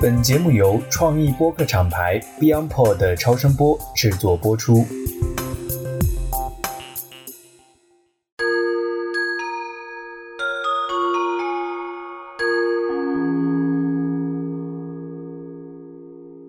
本节目由创意播客厂牌 BeyondPod 的超声波制作播出。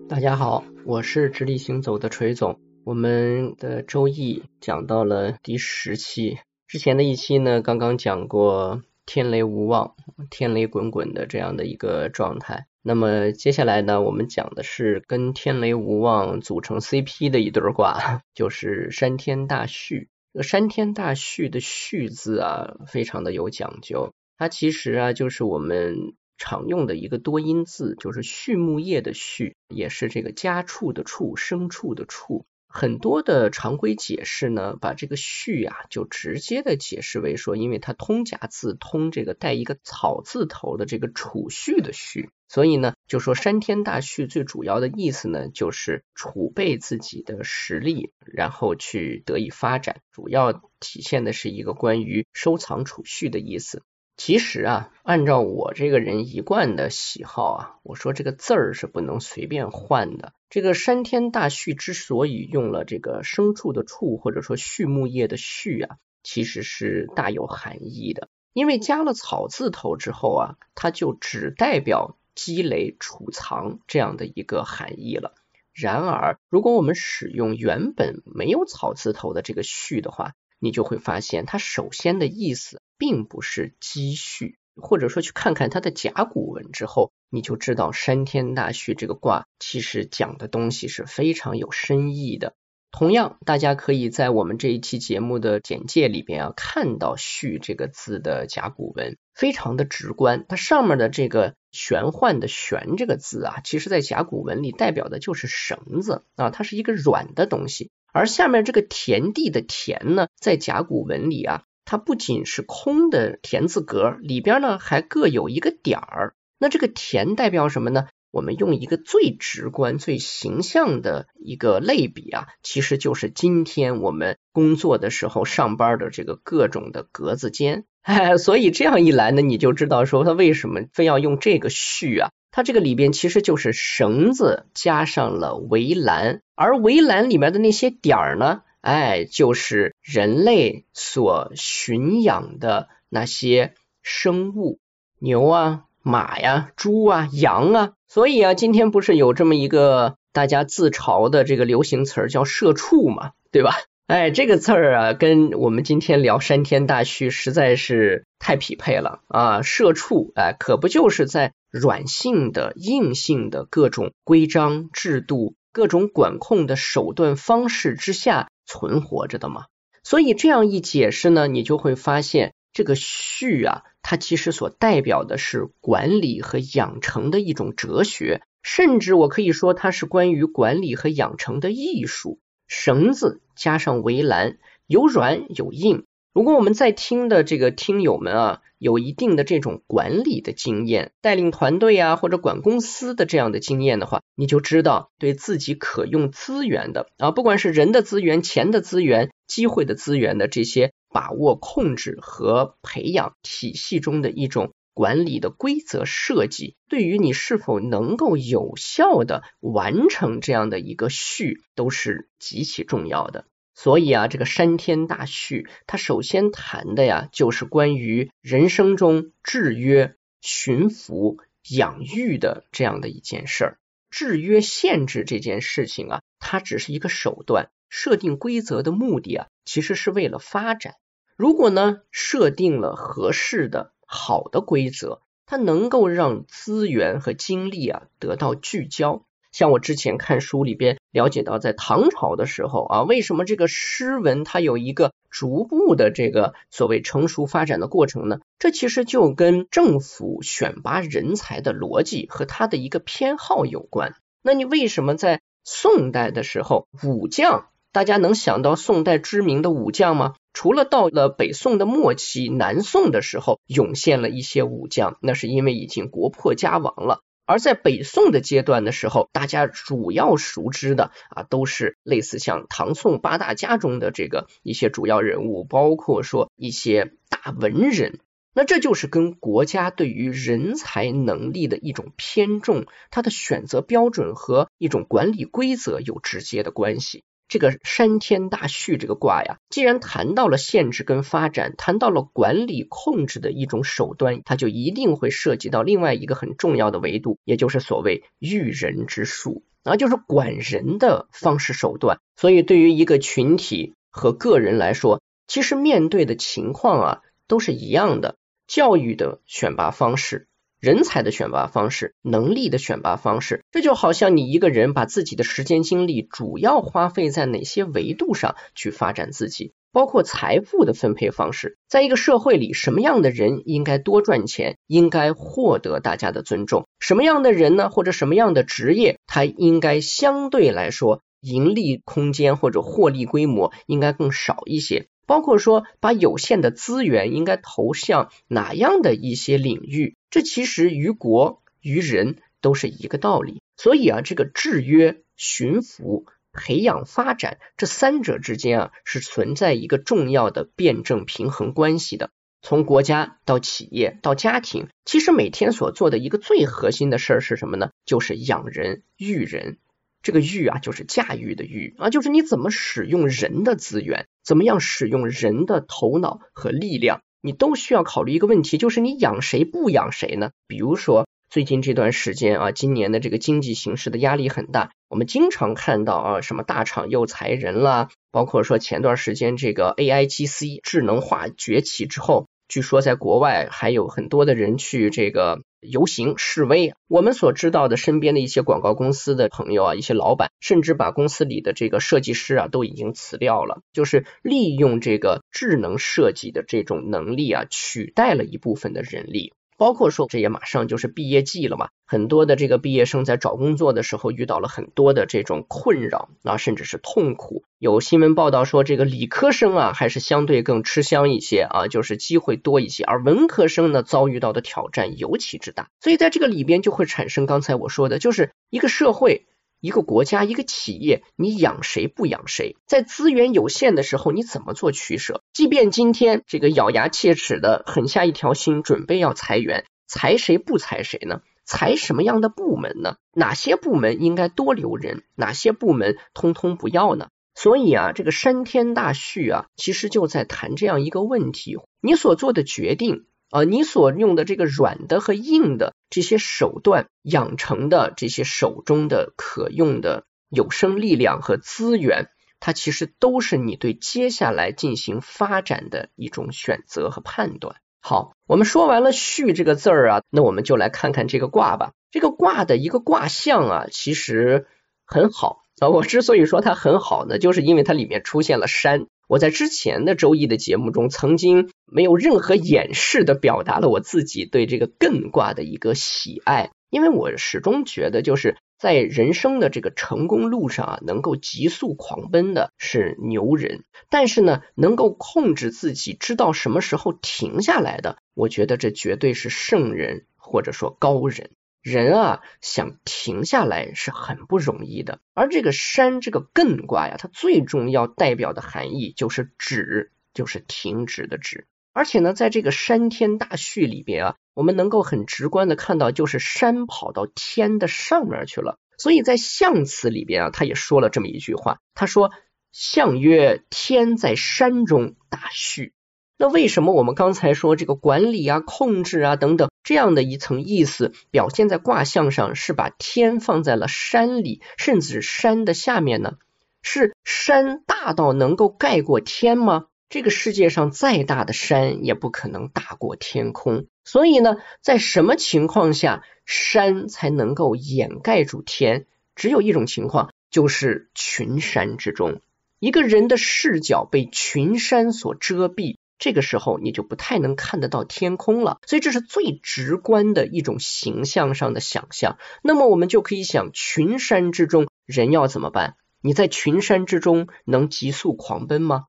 大家好，我是直立行走的锤总。我们的周易讲到了第十期，之前的一期呢，刚刚讲过天雷无望、天雷滚滚的这样的一个状态。那么接下来呢，我们讲的是跟天雷无妄组成 CP 的一对卦，就是山天大序。这个山天大序的序字啊，非常的有讲究。它其实啊，就是我们常用的一个多音字，就是畜牧业的畜，也是这个家畜的畜，牲畜的畜。很多的常规解释呢，把这个序啊，就直接的解释为说，因为它通假字通这个带一个草字头的这个储蓄的蓄，所以呢，就说山天大序最主要的意思呢，就是储备自己的实力，然后去得以发展，主要体现的是一个关于收藏储蓄的意思。其实啊，按照我这个人一贯的喜好啊，我说这个字儿是不能随便换的。这个山天大畜之所以用了这个牲畜的畜，或者说畜牧业的畜啊，其实是大有含义的。因为加了草字头之后啊，它就只代表积累储藏这样的一个含义了。然而，如果我们使用原本没有草字头的这个蓄的话，你就会发现，它首先的意思并不是积蓄，或者说去看看它的甲骨文之后，你就知道山天大畜这个卦其实讲的东西是非常有深意的。同样，大家可以在我们这一期节目的简介里边啊，看到“蓄”这个字的甲骨文，非常的直观。它上面的这个玄幻的“玄”这个字啊，其实在甲骨文里代表的就是绳子啊，它是一个软的东西。而下面这个田地的田呢，在甲骨文里啊，它不仅是空的田字格，里边呢还各有一个点儿。那这个田代表什么呢？我们用一个最直观、最形象的一个类比啊，其实就是今天我们工作的时候上班的这个各种的格子间。哎，所以这样一来呢，你就知道说他为什么非要用这个序啊。它这个里边其实就是绳子加上了围栏，而围栏里面的那些点儿呢，哎，就是人类所驯养的那些生物，牛啊、马呀、猪啊、羊啊。所以啊，今天不是有这么一个大家自嘲的这个流行词儿叫“社畜”嘛，对吧？哎，这个字儿啊，跟我们今天聊山天大序实在是太匹配了啊！社畜，哎，可不就是在软性的、硬性的各种规章制度、各种管控的手段方式之下存活着的吗？所以这样一解释呢，你就会发现，这个序啊，它其实所代表的是管理和养成的一种哲学，甚至我可以说，它是关于管理和养成的艺术。绳子加上围栏，有软有硬。如果我们在听的这个听友们啊，有一定的这种管理的经验，带领团队啊或者管公司的这样的经验的话，你就知道对自己可用资源的啊，不管是人的资源、钱的资源、机会的资源的这些把握、控制和培养体系中的一种。管理的规则设计，对于你是否能够有效的完成这样的一个序，都是极其重要的。所以啊，这个山天大序，它首先谈的呀，就是关于人生中制约、驯服、养育的这样的一件事儿。制约、限制这件事情啊，它只是一个手段。设定规则的目的啊，其实是为了发展。如果呢，设定了合适的。好的规则，它能够让资源和精力啊得到聚焦。像我之前看书里边了解到，在唐朝的时候啊，为什么这个诗文它有一个逐步的这个所谓成熟发展的过程呢？这其实就跟政府选拔人才的逻辑和他的一个偏好有关。那你为什么在宋代的时候武将？大家能想到宋代知名的武将吗？除了到了北宋的末期，南宋的时候涌现了一些武将，那是因为已经国破家亡了。而在北宋的阶段的时候，大家主要熟知的啊，都是类似像唐宋八大家中的这个一些主要人物，包括说一些大文人。那这就是跟国家对于人才能力的一种偏重，它的选择标准和一种管理规则有直接的关系。这个山天大序这个卦呀，既然谈到了限制跟发展，谈到了管理控制的一种手段，它就一定会涉及到另外一个很重要的维度，也就是所谓育人之术啊，就是管人的方式手段。所以，对于一个群体和个人来说，其实面对的情况啊都是一样的，教育的选拔方式。人才的选拔方式，能力的选拔方式，这就好像你一个人把自己的时间精力主要花费在哪些维度上去发展自己，包括财富的分配方式，在一个社会里，什么样的人应该多赚钱，应该获得大家的尊重，什么样的人呢，或者什么样的职业，他应该相对来说盈利空间或者获利规模应该更少一些。包括说，把有限的资源应该投向哪样的一些领域，这其实于国于人都是一个道理。所以啊，这个制约、驯服、培养、发展这三者之间啊，是存在一个重要的辩证平衡关系的。从国家到企业到家庭，其实每天所做的一个最核心的事儿是什么呢？就是养人、育人。这个育啊，就是驾驭的育啊，就是你怎么使用人的资源，怎么样使用人的头脑和力量，你都需要考虑一个问题，就是你养谁不养谁呢？比如说最近这段时间啊，今年的这个经济形势的压力很大，我们经常看到啊，什么大厂又裁人啦，包括说前段时间这个 A I G C 智能化崛起之后。据说在国外还有很多的人去这个游行示威。我们所知道的身边的一些广告公司的朋友啊，一些老板，甚至把公司里的这个设计师啊都已经辞掉了，就是利用这个智能设计的这种能力啊，取代了一部分的人力。包括说，这也马上就是毕业季了嘛，很多的这个毕业生在找工作的时候遇到了很多的这种困扰啊，甚至是痛苦。有新闻报道说，这个理科生啊还是相对更吃香一些啊，就是机会多一些，而文科生呢遭遇到的挑战尤其之大。所以在这个里边就会产生刚才我说的，就是一个社会。一个国家、一个企业，你养谁不养谁？在资源有限的时候，你怎么做取舍？即便今天这个咬牙切齿的狠下一条心，准备要裁员，裁谁不裁谁呢？裁什么样的部门呢？哪些部门应该多留人？哪些部门通通不要呢？所以啊，这个山天大序啊，其实就在谈这样一个问题：你所做的决定。啊，你所用的这个软的和硬的这些手段养成的这些手中的可用的有生力量和资源，它其实都是你对接下来进行发展的一种选择和判断。好，我们说完了“序”这个字儿啊，那我们就来看看这个卦吧。这个卦的一个卦象啊，其实很好啊。我之所以说它很好呢，就是因为它里面出现了山。我在之前的周易的节目中，曾经没有任何掩饰的表达了我自己对这个艮卦的一个喜爱，因为我始终觉得，就是在人生的这个成功路上啊，能够急速狂奔的是牛人，但是呢，能够控制自己，知道什么时候停下来的，我觉得这绝对是圣人或者说高人。人啊，想停下来是很不容易的。而这个山，这个艮卦呀，它最重要代表的含义就是止，就是停止的止。而且呢，在这个山天大序里边啊，我们能够很直观的看到，就是山跑到天的上面去了。所以在象辞里边啊，他也说了这么一句话，他说：“象曰，天在山中大序。”那为什么我们刚才说这个管理啊、控制啊等等这样的一层意思表现在卦象上，是把天放在了山里，甚至山的下面呢？是山大到能够盖过天吗？这个世界上再大的山也不可能大过天空。所以呢，在什么情况下山才能够掩盖住天？只有一种情况，就是群山之中，一个人的视角被群山所遮蔽。这个时候你就不太能看得到天空了，所以这是最直观的一种形象上的想象。那么我们就可以想，群山之中人要怎么办？你在群山之中能急速狂奔吗？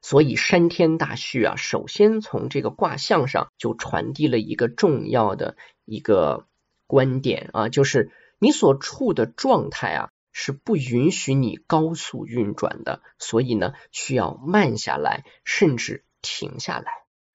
所以山天大序啊，首先从这个卦象上就传递了一个重要的一个观点啊，就是你所处的状态啊是不允许你高速运转的，所以呢需要慢下来，甚至。停下来，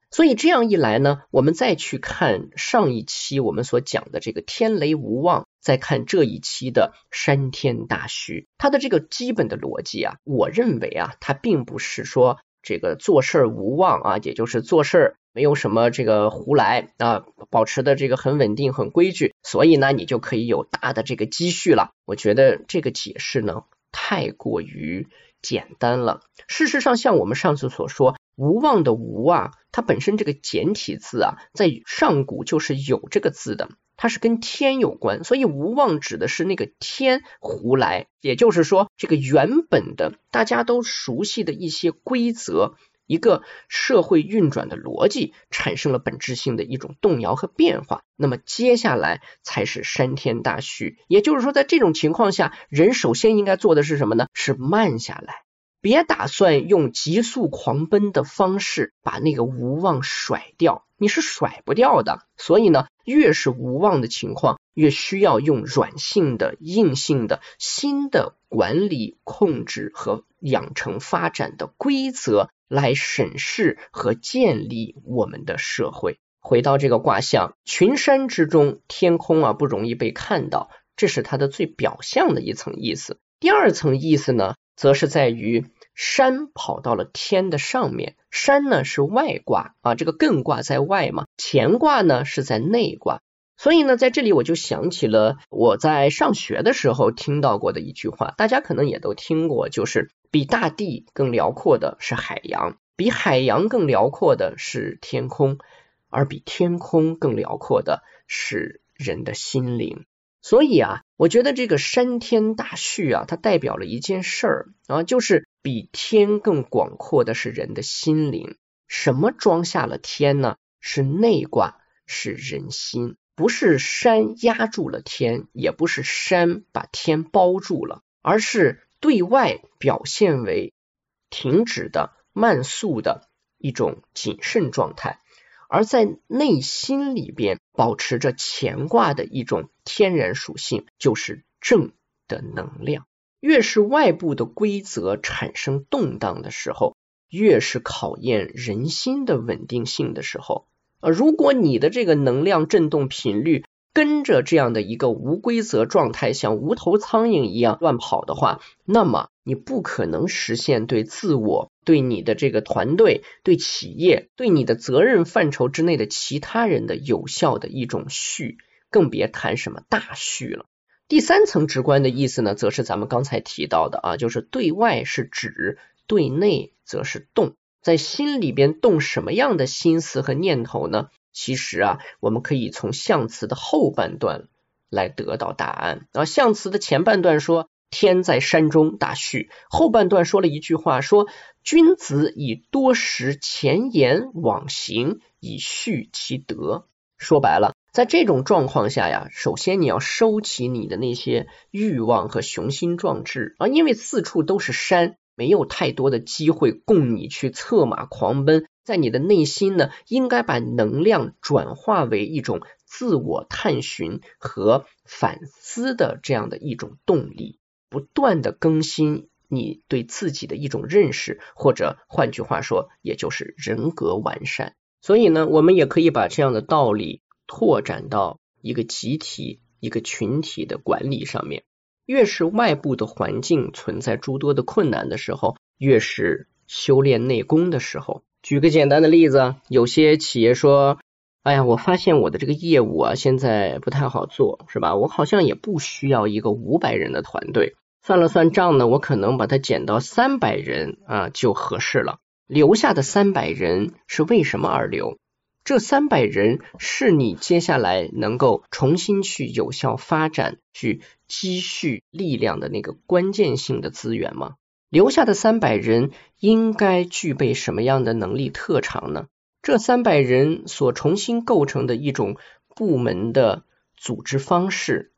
所以这样一来呢，我们再去看上一期我们所讲的这个天雷无望，再看这一期的山天大虚，它的这个基本的逻辑啊，我认为啊，它并不是说这个做事儿无望啊，也就是做事儿没有什么这个胡来啊，保持的这个很稳定、很规矩，所以呢，你就可以有大的这个积蓄了。我觉得这个解释呢，太过于简单了。事实上，像我们上次所说。无望的无啊，它本身这个简体字啊，在上古就是有这个字的，它是跟天有关，所以无望指的是那个天胡来，也就是说，这个原本的大家都熟悉的一些规则，一个社会运转的逻辑产生了本质性的一种动摇和变化，那么接下来才是山天大序，也就是说，在这种情况下，人首先应该做的是什么呢？是慢下来。别打算用急速狂奔的方式把那个无望甩掉，你是甩不掉的。所以呢，越是无望的情况，越需要用软性的、硬性的、新的管理、控制和养成发展的规则来审视和建立我们的社会。回到这个卦象，群山之中，天空啊不容易被看到，这是它的最表象的一层意思。第二层意思呢，则是在于。山跑到了天的上面，山呢是外卦啊，这个艮卦在外嘛，乾卦呢是在内卦，所以呢，在这里我就想起了我在上学的时候听到过的一句话，大家可能也都听过，就是比大地更辽阔的是海洋，比海洋更辽阔的是天空，而比天空更辽阔的是人的心灵。所以啊，我觉得这个山天大序啊，它代表了一件事儿啊，就是比天更广阔的是人的心灵。什么装下了天呢？是内卦，是人心，不是山压住了天，也不是山把天包住了，而是对外表现为停止的、慢速的一种谨慎状态。而在内心里边保持着乾卦的一种天然属性，就是正的能量。越是外部的规则产生动荡的时候，越是考验人心的稳定性的时候。啊，如果你的这个能量振动频率，跟着这样的一个无规则状态，像无头苍蝇一样乱跑的话，那么你不可能实现对自我、对你的这个团队、对企业、对你的责任范畴之内的其他人的有效的一种序，更别谈什么大序了。第三层直观的意思呢，则是咱们刚才提到的啊，就是对外是指，对内则是动，在心里边动什么样的心思和念头呢？其实啊，我们可以从象辞的后半段来得到答案。啊，象辞的前半段说天在山中大序，后半段说了一句话，说君子以多识前言往行，以序其德。说白了，在这种状况下呀，首先你要收起你的那些欲望和雄心壮志啊，因为四处都是山，没有太多的机会供你去策马狂奔。在你的内心呢，应该把能量转化为一种自我探寻和反思的这样的一种动力，不断的更新你对自己的一种认识，或者换句话说，也就是人格完善。所以呢，我们也可以把这样的道理拓展到一个集体、一个群体的管理上面。越是外部的环境存在诸多的困难的时候，越是修炼内功的时候。举个简单的例子，有些企业说：“哎呀，我发现我的这个业务啊，现在不太好做，是吧？我好像也不需要一个五百人的团队。算了算账呢，我可能把它减到三百人啊就合适了。留下的三百人是为什么而留？这三百人是你接下来能够重新去有效发展、去积蓄力量的那个关键性的资源吗？”留下的三百人应该具备什么样的能力特长呢？这三百人所重新构成的一种部门的组织方式，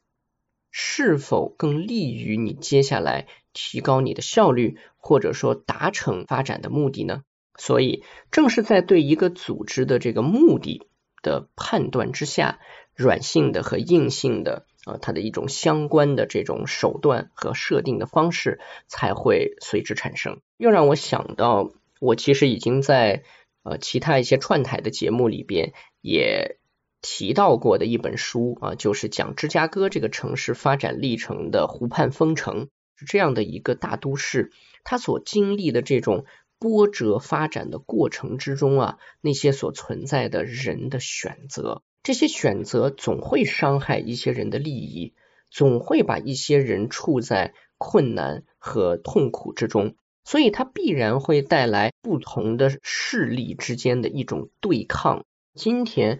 是否更利于你接下来提高你的效率，或者说达成发展的目的呢？所以，正是在对一个组织的这个目的的判断之下，软性的和硬性的。啊，它的一种相关的这种手段和设定的方式才会随之产生。又让我想到，我其实已经在呃其他一些串台的节目里边也提到过的一本书啊，就是讲芝加哥这个城市发展历程的《湖畔风城》，是这样的一个大都市，它所经历的这种波折发展的过程之中啊，那些所存在的人的选择，这些选择总会伤害一些人的利益。总会把一些人处在困难和痛苦之中，所以它必然会带来不同的势力之间的一种对抗。今天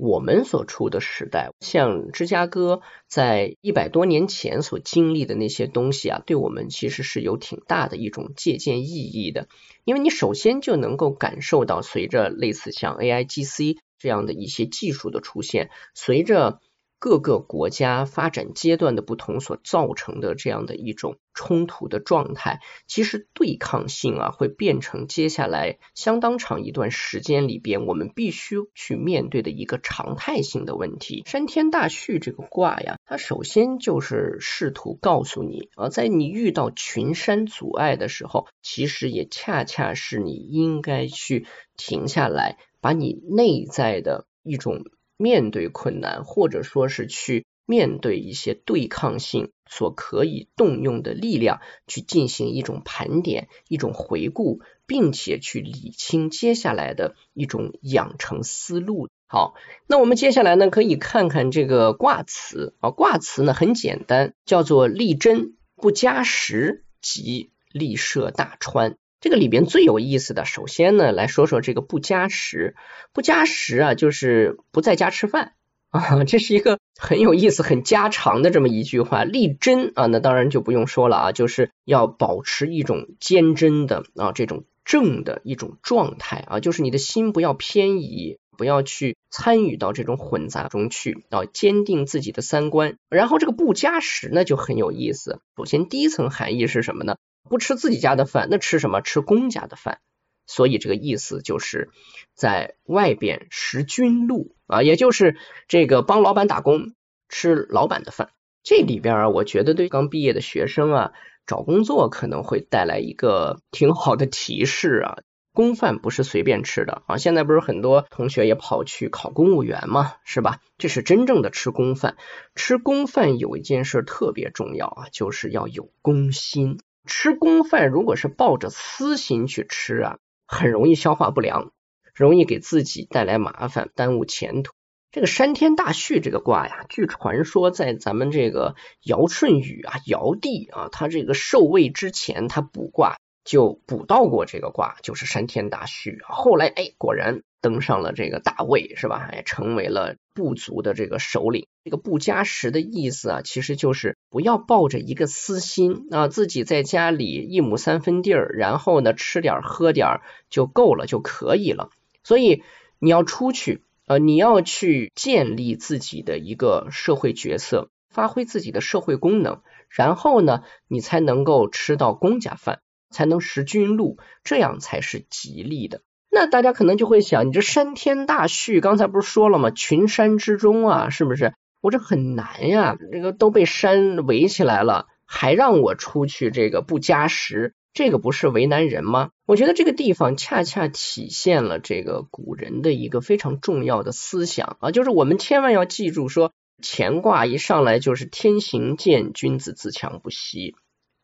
我们所处的时代，像芝加哥在一百多年前所经历的那些东西啊，对我们其实是有挺大的一种借鉴意义的。因为你首先就能够感受到，随着类似像 AIGC 这样的一些技术的出现，随着各个国家发展阶段的不同所造成的这样的一种冲突的状态，其实对抗性啊会变成接下来相当长一段时间里边我们必须去面对的一个常态性的问题。山天大旭这个卦呀，它首先就是试图告诉你啊，在你遇到群山阻碍的时候，其实也恰恰是你应该去停下来，把你内在的一种。面对困难，或者说是去面对一些对抗性所可以动用的力量，去进行一种盘点、一种回顾，并且去理清接下来的一种养成思路。好，那我们接下来呢，可以看看这个卦辞啊，卦辞呢很简单，叫做立贞不加时，即立设大川。这个里边最有意思的，首先呢，来说说这个不加食，不加食啊，就是不在家吃饭啊，这是一个很有意思、很家常的这么一句话。立真啊，那当然就不用说了啊，就是要保持一种坚贞的啊这种正的一种状态啊，就是你的心不要偏移，不要去参与到这种混杂中去啊，坚定自己的三观。然后这个不加食呢就很有意思，首先第一层含义是什么呢？不吃自己家的饭，那吃什么？吃公家的饭。所以这个意思就是在外边食君禄啊，也就是这个帮老板打工，吃老板的饭。这里边啊，我觉得对刚毕业的学生啊，找工作可能会带来一个 挺好的提示啊。公饭不是随便吃的啊。现在不是很多同学也跑去考公务员嘛，是吧？这是真正的吃公饭。吃公饭有一件事特别重要啊，就是要有公心。吃公饭如果是抱着私心去吃啊，很容易消化不良，容易给自己带来麻烦，耽误前途。这个山天大畜这个卦呀，据传说在咱们这个尧舜禹啊，尧帝啊，他这个受位之前，他卜卦就卜到过这个卦，就是山天大畜。后来哎，果然。登上了这个大位是吧？哎，成为了部族的这个首领。这个不加食的意思啊，其实就是不要抱着一个私心啊，自己在家里一亩三分地儿，然后呢吃点喝点就够了就可以了。所以你要出去呃，你要去建立自己的一个社会角色，发挥自己的社会功能，然后呢，你才能够吃到公家饭，才能识君路，这样才是吉利的。那大家可能就会想，你这山天大畜，刚才不是说了吗？群山之中啊，是不是？我这很难呀，这个都被山围起来了，还让我出去，这个不加食，这个不是为难人吗？我觉得这个地方恰恰体现了这个古人的一个非常重要的思想啊，就是我们千万要记住，说乾卦一上来就是天行健，君子自强不息。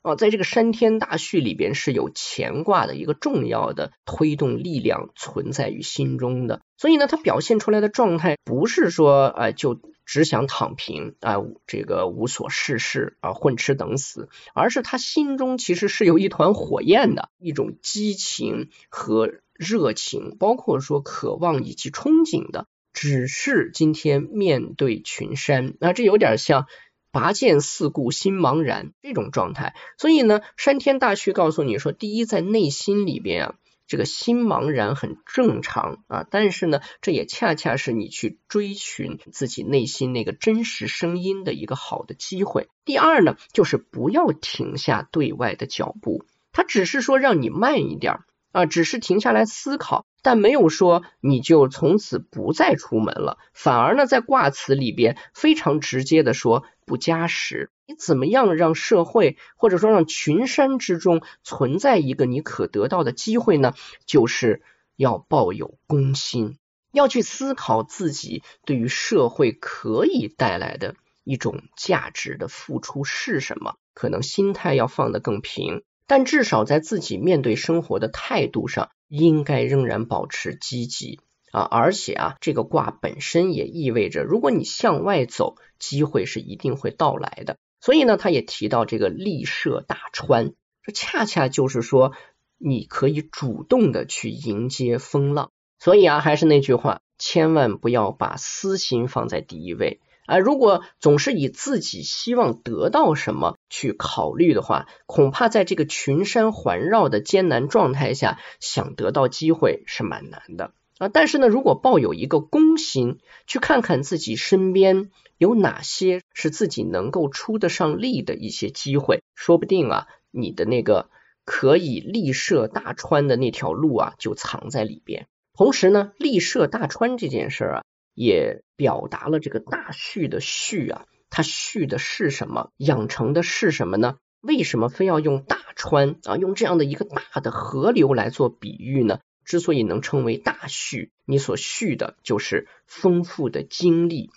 哦，在这个山天大序里边是有乾卦的一个重要的推动力量存在于心中的，所以呢，他表现出来的状态不是说啊就只想躺平啊，这个无所事事啊，混吃等死，而是他心中其实是有一团火焰的一种激情和热情，包括说渴望以及憧憬的，只是今天面对群山，那这有点像。拔剑四顾心茫然这种状态，所以呢，山天大旭告诉你说，第一，在内心里边啊，这个心茫然很正常啊，但是呢，这也恰恰是你去追寻自己内心那个真实声音的一个好的机会。第二呢，就是不要停下对外的脚步，他只是说让你慢一点啊，只是停下来思考。但没有说你就从此不再出门了，反而呢，在卦辞里边非常直接的说不加时。你怎么样让社会或者说让群山之中存在一个你可得到的机会呢？就是要抱有公心，要去思考自己对于社会可以带来的一种价值的付出是什么。可能心态要放得更平，但至少在自己面对生活的态度上，应该仍然保持积极啊！而且啊，这个卦本身也意味着，如果你向外走，机会是一定会到来的。所以呢，他也提到这个立涉大川，这恰恰就是说，你可以主动的去迎接风浪。所以啊，还是那句话，千万不要把私心放在第一位。啊，如果总是以自己希望得到什么去考虑的话，恐怕在这个群山环绕的艰难状态下，想得到机会是蛮难的啊。但是呢，如果抱有一个公心，去看看自己身边有哪些是自己能够出得上力的一些机会，说不定啊，你的那个可以立涉大川的那条路啊，就藏在里边。同时呢，立涉大川这件事啊。也表达了这个大序的序啊，它序的是什么？养成的是什么呢？为什么非要用大川啊，用这样的一个大的河流来做比喻呢？之所以能称为大序，你所序的就是丰富的经历、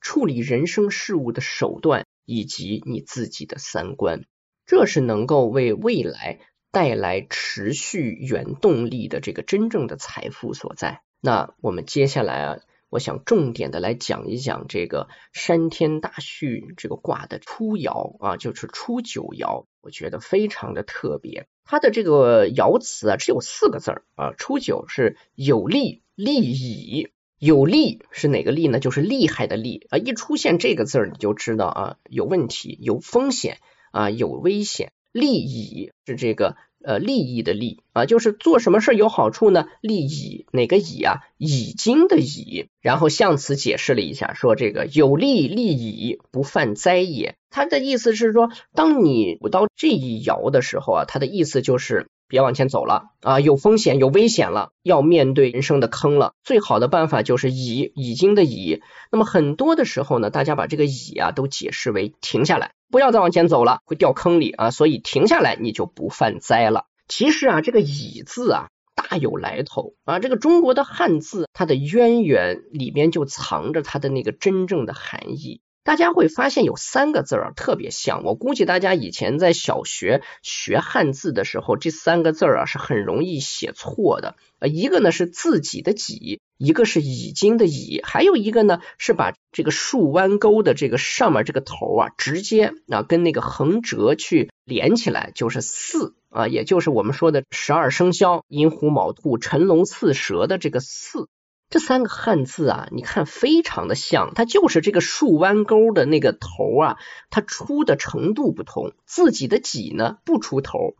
处理人生事物的手段以及你自己的三观，这是能够为未来带来持续原动力的这个真正的财富所在。那我们接下来啊。我想重点的来讲一讲这个山天大序这个卦的初爻啊，就是初九爻，我觉得非常的特别。它的这个爻辞啊，只有四个字儿啊，初九是有利利矣，有利是哪个利呢？就是厉害的利啊，一出现这个字儿，你就知道啊，有问题，有风险啊，有危险。利矣是这个。呃，利益的利啊，就是做什么事有好处呢？利益哪个已啊？已经的已，然后向此解释了一下，说这个有利利矣，不犯灾也。他的意思是说，当你到这一爻的时候啊，他的意思就是。别往前走了啊，有风险，有危险了，要面对人生的坑了。最好的办法就是已已经的已。那么很多的时候呢，大家把这个已啊都解释为停下来，不要再往前走了，会掉坑里啊。所以停下来，你就不犯灾了。其实啊，这个已字啊大有来头啊。这个中国的汉字，它的渊源里边就藏着它的那个真正的含义。大家会发现有三个字儿特别像，我估计大家以前在小学学汉字的时候，这三个字儿啊是很容易写错的。呃，一个呢是自己的己，一个是已经的已，还有一个呢是把这个竖弯钩的这个上面这个头啊，直接啊跟那个横折去连起来，就是巳啊，也就是我们说的十二生肖寅虎卯兔辰龙巳蛇的这个巳。这三个汉字啊，你看非常的像，它就是这个竖弯钩的那个头啊，它出的程度不同。自己的己呢不出头，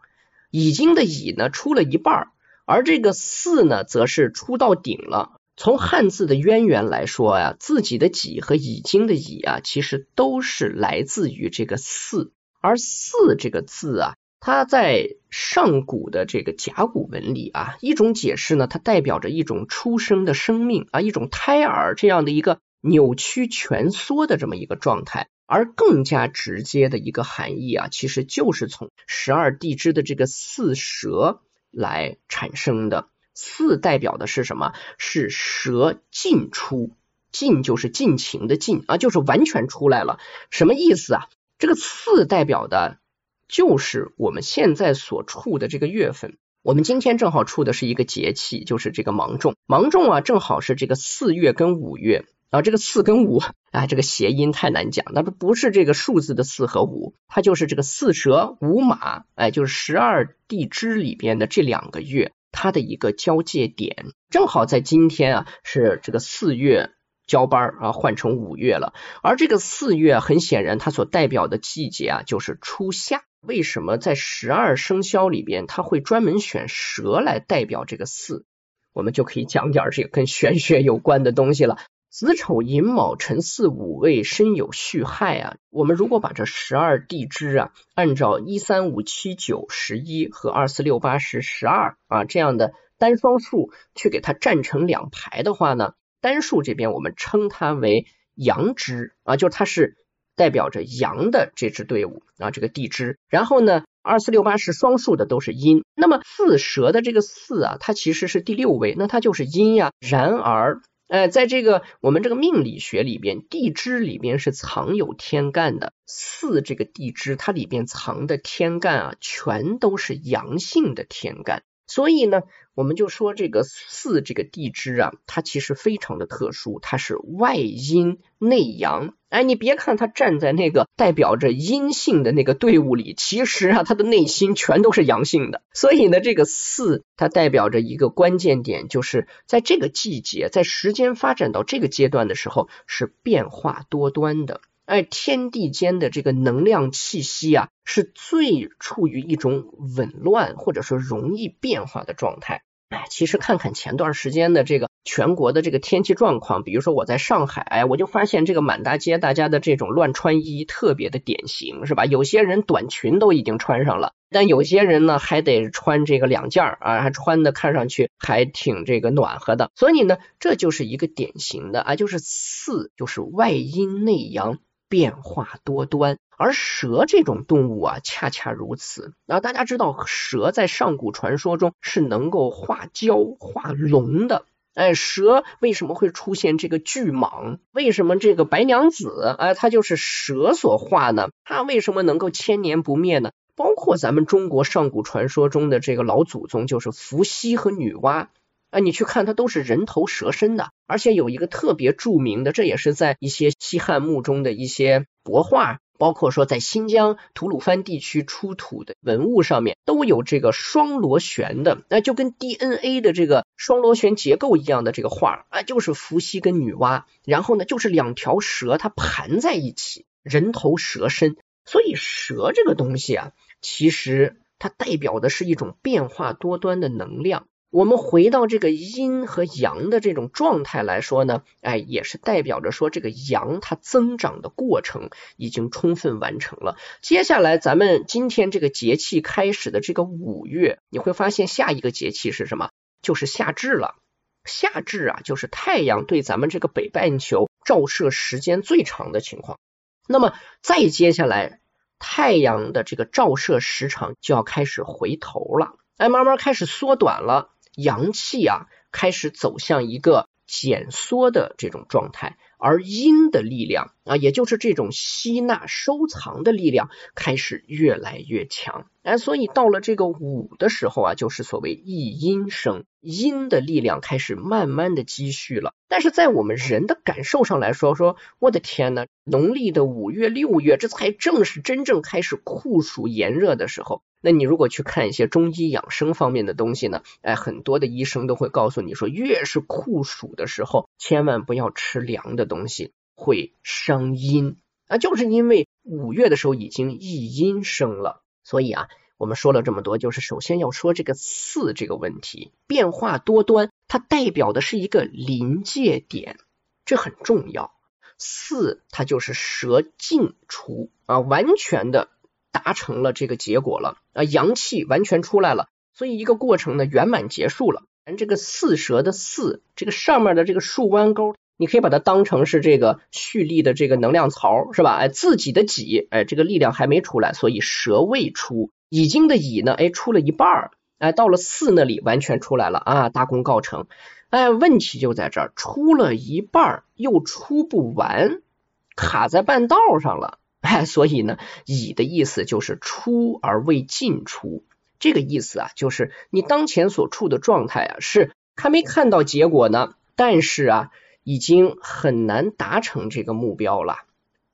已经的已呢出了一半，而这个巳呢则是出到顶了。从汉字的渊源来说呀，自己的己和已经的已啊，其实都是来自于这个巳，而巳这个字啊。它在上古的这个甲骨文里啊，一种解释呢，它代表着一种出生的生命啊，一种胎儿这样的一个扭曲蜷缩的这么一个状态。而更加直接的一个含义啊，其实就是从十二地支的这个四蛇来产生的。四代表的是什么？是蛇进出，进就是尽情的进啊，就是完全出来了。什么意思啊？这个四代表的。就是我们现在所处的这个月份，我们今天正好处的是一个节气，就是这个芒种。芒种啊，正好是这个四月跟五月啊，这个四跟五啊，这个谐音太难讲，那不不是这个数字的四和五，它就是这个四蛇五马，哎，就是十二地支里边的这两个月，它的一个交界点，正好在今天啊，是这个四月。交班啊，换成五月了。而这个四月，很显然它所代表的季节啊，就是初夏。为什么在十二生肖里边，它会专门选蛇来代表这个巳？我们就可以讲点这个跟玄学有关的东西了。子丑寅卯辰巳午未申酉戌亥啊，我们如果把这十二地支啊，按照一三五七九十一和二四六八十十二啊这样的单双数去给它站成两排的话呢？单数这边我们称它为阳支啊，就是它是代表着阳的这支队伍啊，这个地支。然后呢，二四六八是双数的都是阴。那么四蛇的这个四啊，它其实是第六位，那它就是阴呀。然而，呃，在这个我们这个命理学里边，地支里边是藏有天干的。四这个地支它里边藏的天干啊，全都是阳性的天干。所以呢，我们就说这个四这个地支啊，它其实非常的特殊，它是外阴内阳。哎，你别看它站在那个代表着阴性的那个队伍里，其实啊，它的内心全都是阳性的。所以呢，这个四它代表着一个关键点，就是在这个季节，在时间发展到这个阶段的时候，是变化多端的。哎，天地间的这个能量气息啊，是最处于一种紊乱或者说容易变化的状态。哎，其实看看前段时间的这个全国的这个天气状况，比如说我在上海，哎，我就发现这个满大街大家的这种乱穿衣特别的典型，是吧？有些人短裙都已经穿上了，但有些人呢还得穿这个两件儿啊，还穿的看上去还挺这个暖和的。所以呢，这就是一个典型的啊，就是四就是外阴内阳。变化多端，而蛇这种动物啊，恰恰如此。那大家知道，蛇在上古传说中是能够化蛟、化龙的。哎，蛇为什么会出现这个巨蟒？为什么这个白娘子哎，它就是蛇所化呢？它为什么能够千年不灭呢？包括咱们中国上古传说中的这个老祖宗，就是伏羲和女娲。啊，你去看它都是人头蛇身的，而且有一个特别著名的，这也是在一些西汉墓中的一些帛画，包括说在新疆吐鲁番地区出土的文物上面都有这个双螺旋的，那就跟 DNA 的这个双螺旋结构一样的这个画啊，就是伏羲跟女娲，然后呢就是两条蛇它盘在一起，人头蛇身，所以蛇这个东西啊，其实它代表的是一种变化多端的能量。我们回到这个阴和阳的这种状态来说呢，哎，也是代表着说这个阳它增长的过程已经充分完成了。接下来咱们今天这个节气开始的这个五月，你会发现下一个节气是什么？就是夏至了。夏至啊，就是太阳对咱们这个北半球照射时间最长的情况。那么再接下来，太阳的这个照射时长就要开始回头了，哎，慢慢开始缩短了。阳气啊，开始走向一个减缩的这种状态，而阴的力量啊，也就是这种吸纳收藏的力量，开始越来越强。哎，所以到了这个午的时候啊，就是所谓一阴生，阴的力量开始慢慢的积蓄了。但是在我们人的感受上来说，说我的天呐，农历的五月、六月，这才正是真正开始酷暑炎热的时候。那你如果去看一些中医养生方面的东西呢，哎，很多的医生都会告诉你说，越是酷暑的时候，千万不要吃凉的东西，会伤阴啊。就是因为五月的时候已经一阴生了。所以啊，我们说了这么多，就是首先要说这个四这个问题，变化多端，它代表的是一个临界点，这很重要。四它就是蛇尽出啊，完全的达成了这个结果了啊，阳气完全出来了，所以一个过程呢圆满结束了。咱这个四蛇的四，这个上面的这个竖弯钩。你可以把它当成是这个蓄力的这个能量槽，是吧？哎，自己的己，哎，这个力量还没出来，所以蛇未出，已经的已呢，哎，出了一半儿，哎，到了巳那里完全出来了啊，大功告成。哎，问题就在这儿，出了一半儿又出不完，卡在半道上了。哎，所以呢，乙的意思就是出而未尽出，这个意思啊，就是你当前所处的状态啊，是还没看到结果呢，但是啊。已经很难达成这个目标了，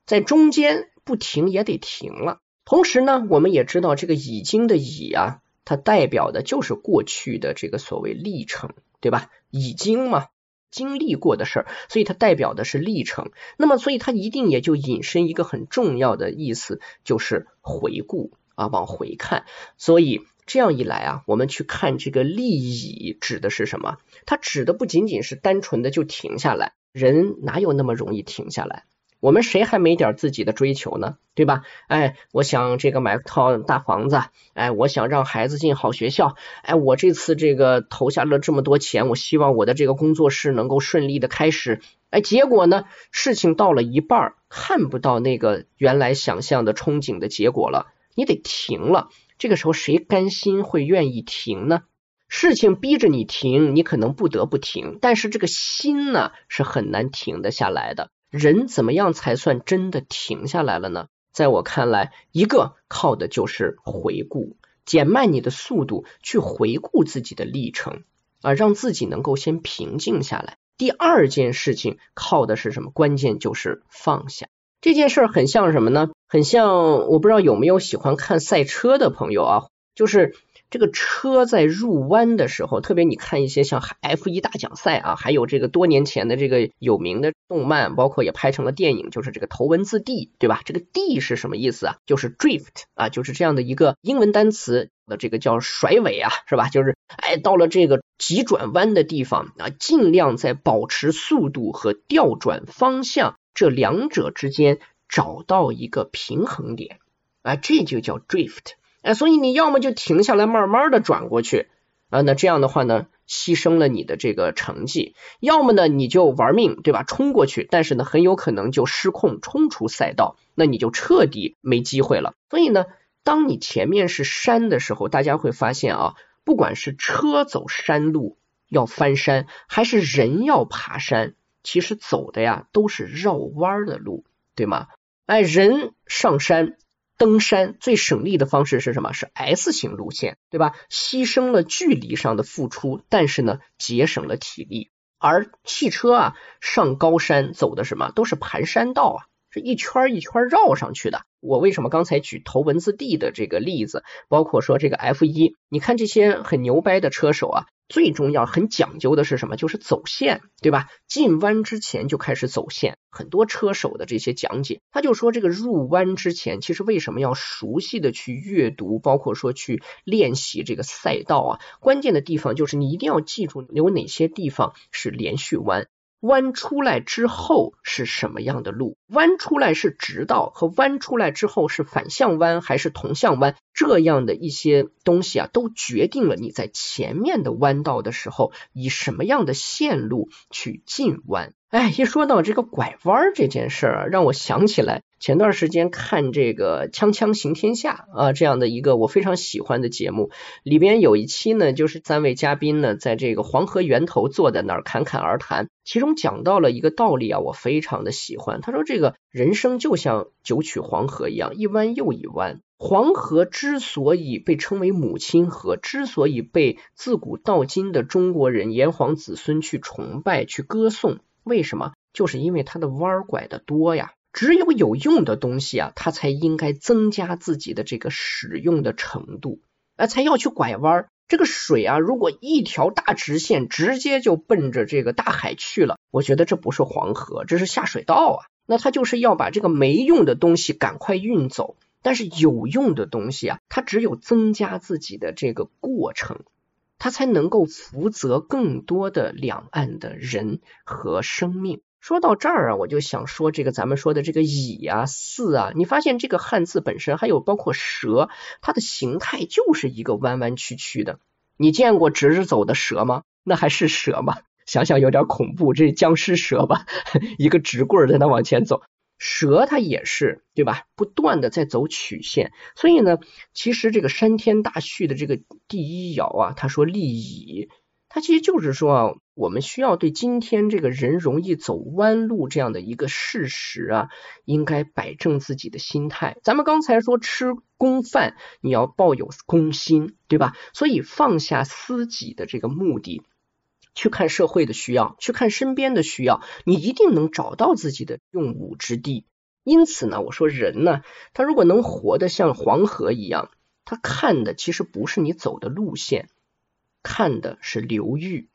在中间不停也得停了。同时呢，我们也知道这个已经的已啊，它代表的就是过去的这个所谓历程，对吧？已经嘛，经历过的事儿，所以它代表的是历程。那么，所以它一定也就引申一个很重要的意思，就是回顾啊，往回看。所以。这样一来啊，我们去看这个利益指的是什么？它指的不仅仅是单纯的就停下来，人哪有那么容易停下来？我们谁还没点自己的追求呢？对吧？哎，我想这个买套大房子，哎，我想让孩子进好学校，哎，我这次这个投下了这么多钱，我希望我的这个工作室能够顺利的开始，哎，结果呢，事情到了一半，看不到那个原来想象的憧憬的结果了，你得停了。这个时候谁甘心会愿意停呢？事情逼着你停，你可能不得不停，但是这个心呢是很难停得下来的。人怎么样才算真的停下来了呢？在我看来，一个靠的就是回顾，减慢你的速度，去回顾自己的历程啊，让自己能够先平静下来。第二件事情靠的是什么？关键就是放下。这件事很像什么呢？很像，我不知道有没有喜欢看赛车的朋友啊，就是。这个车在入弯的时候，特别你看一些像 F 一大奖赛啊，还有这个多年前的这个有名的动漫，包括也拍成了电影，就是这个头文字 D，对吧？这个 D 是什么意思啊？就是 drift 啊，就是这样的一个英文单词的这个叫甩尾啊，是吧？就是哎，到了这个急转弯的地方啊，尽量在保持速度和调转方向这两者之间找到一个平衡点啊，这就叫 drift。哎，所以你要么就停下来，慢慢的转过去啊，那这样的话呢，牺牲了你的这个成绩；要么呢，你就玩命，对吧？冲过去，但是呢，很有可能就失控，冲出赛道，那你就彻底没机会了。所以呢，当你前面是山的时候，大家会发现啊，不管是车走山路要翻山，还是人要爬山，其实走的呀都是绕弯的路，对吗？哎，人上山。登山最省力的方式是什么？是 S 型路线，对吧？牺牲了距离上的付出，但是呢，节省了体力。而汽车啊，上高山走的什么？都是盘山道啊，是一圈一圈绕上去的。我为什么刚才举头文字 D 的这个例子？包括说这个 F 一，你看这些很牛掰的车手啊。最重要、很讲究的是什么？就是走线，对吧？进弯之前就开始走线。很多车手的这些讲解，他就说这个入弯之前，其实为什么要熟悉的去阅读，包括说去练习这个赛道啊？关键的地方就是你一定要记住有哪些地方是连续弯。弯出来之后是什么样的路？弯出来是直道，和弯出来之后是反向弯还是同向弯？这样的一些东西啊，都决定了你在前面的弯道的时候，以什么样的线路去进弯。哎，一说到这个拐弯这件事儿，让我想起来前段时间看这个《锵锵行天下》啊，这样的一个我非常喜欢的节目，里边有一期呢，就是三位嘉宾呢，在这个黄河源头坐在那儿侃侃而谈，其中讲到了一个道理啊，我非常的喜欢。他说，这个人生就像九曲黄河一样，一弯又一弯。黄河之所以被称为母亲河，之所以被自古到今的中国人炎黄子孙去崇拜、去歌颂。为什么？就是因为它的弯儿拐的多呀。只有有用的东西啊，它才应该增加自己的这个使用的程度，啊，才要去拐弯。这个水啊，如果一条大直线直接就奔着这个大海去了，我觉得这不是黄河，这是下水道啊。那它就是要把这个没用的东西赶快运走。但是有用的东西啊，它只有增加自己的这个过程。它才能够福泽更多的两岸的人和生命。说到这儿啊，我就想说这个咱们说的这个乙啊、巳啊，你发现这个汉字本身还有包括蛇，它的形态就是一个弯弯曲曲的。你见过直着走的蛇吗？那还是蛇吗？想想有点恐怖，这是僵尸蛇吧？一个直棍在那往前走。蛇它也是对吧？不断的在走曲线，所以呢，其实这个山天大序的这个第一爻啊，他说立乙，它其实就是说啊，我们需要对今天这个人容易走弯路这样的一个事实啊，应该摆正自己的心态。咱们刚才说吃公饭，你要抱有公心，对吧？所以放下私己的这个目的。去看社会的需要，去看身边的需要，你一定能找到自己的用武之地。因此呢，我说人呢，他如果能活得像黄河一样，他看的其实不是你走的路线，看的是流域。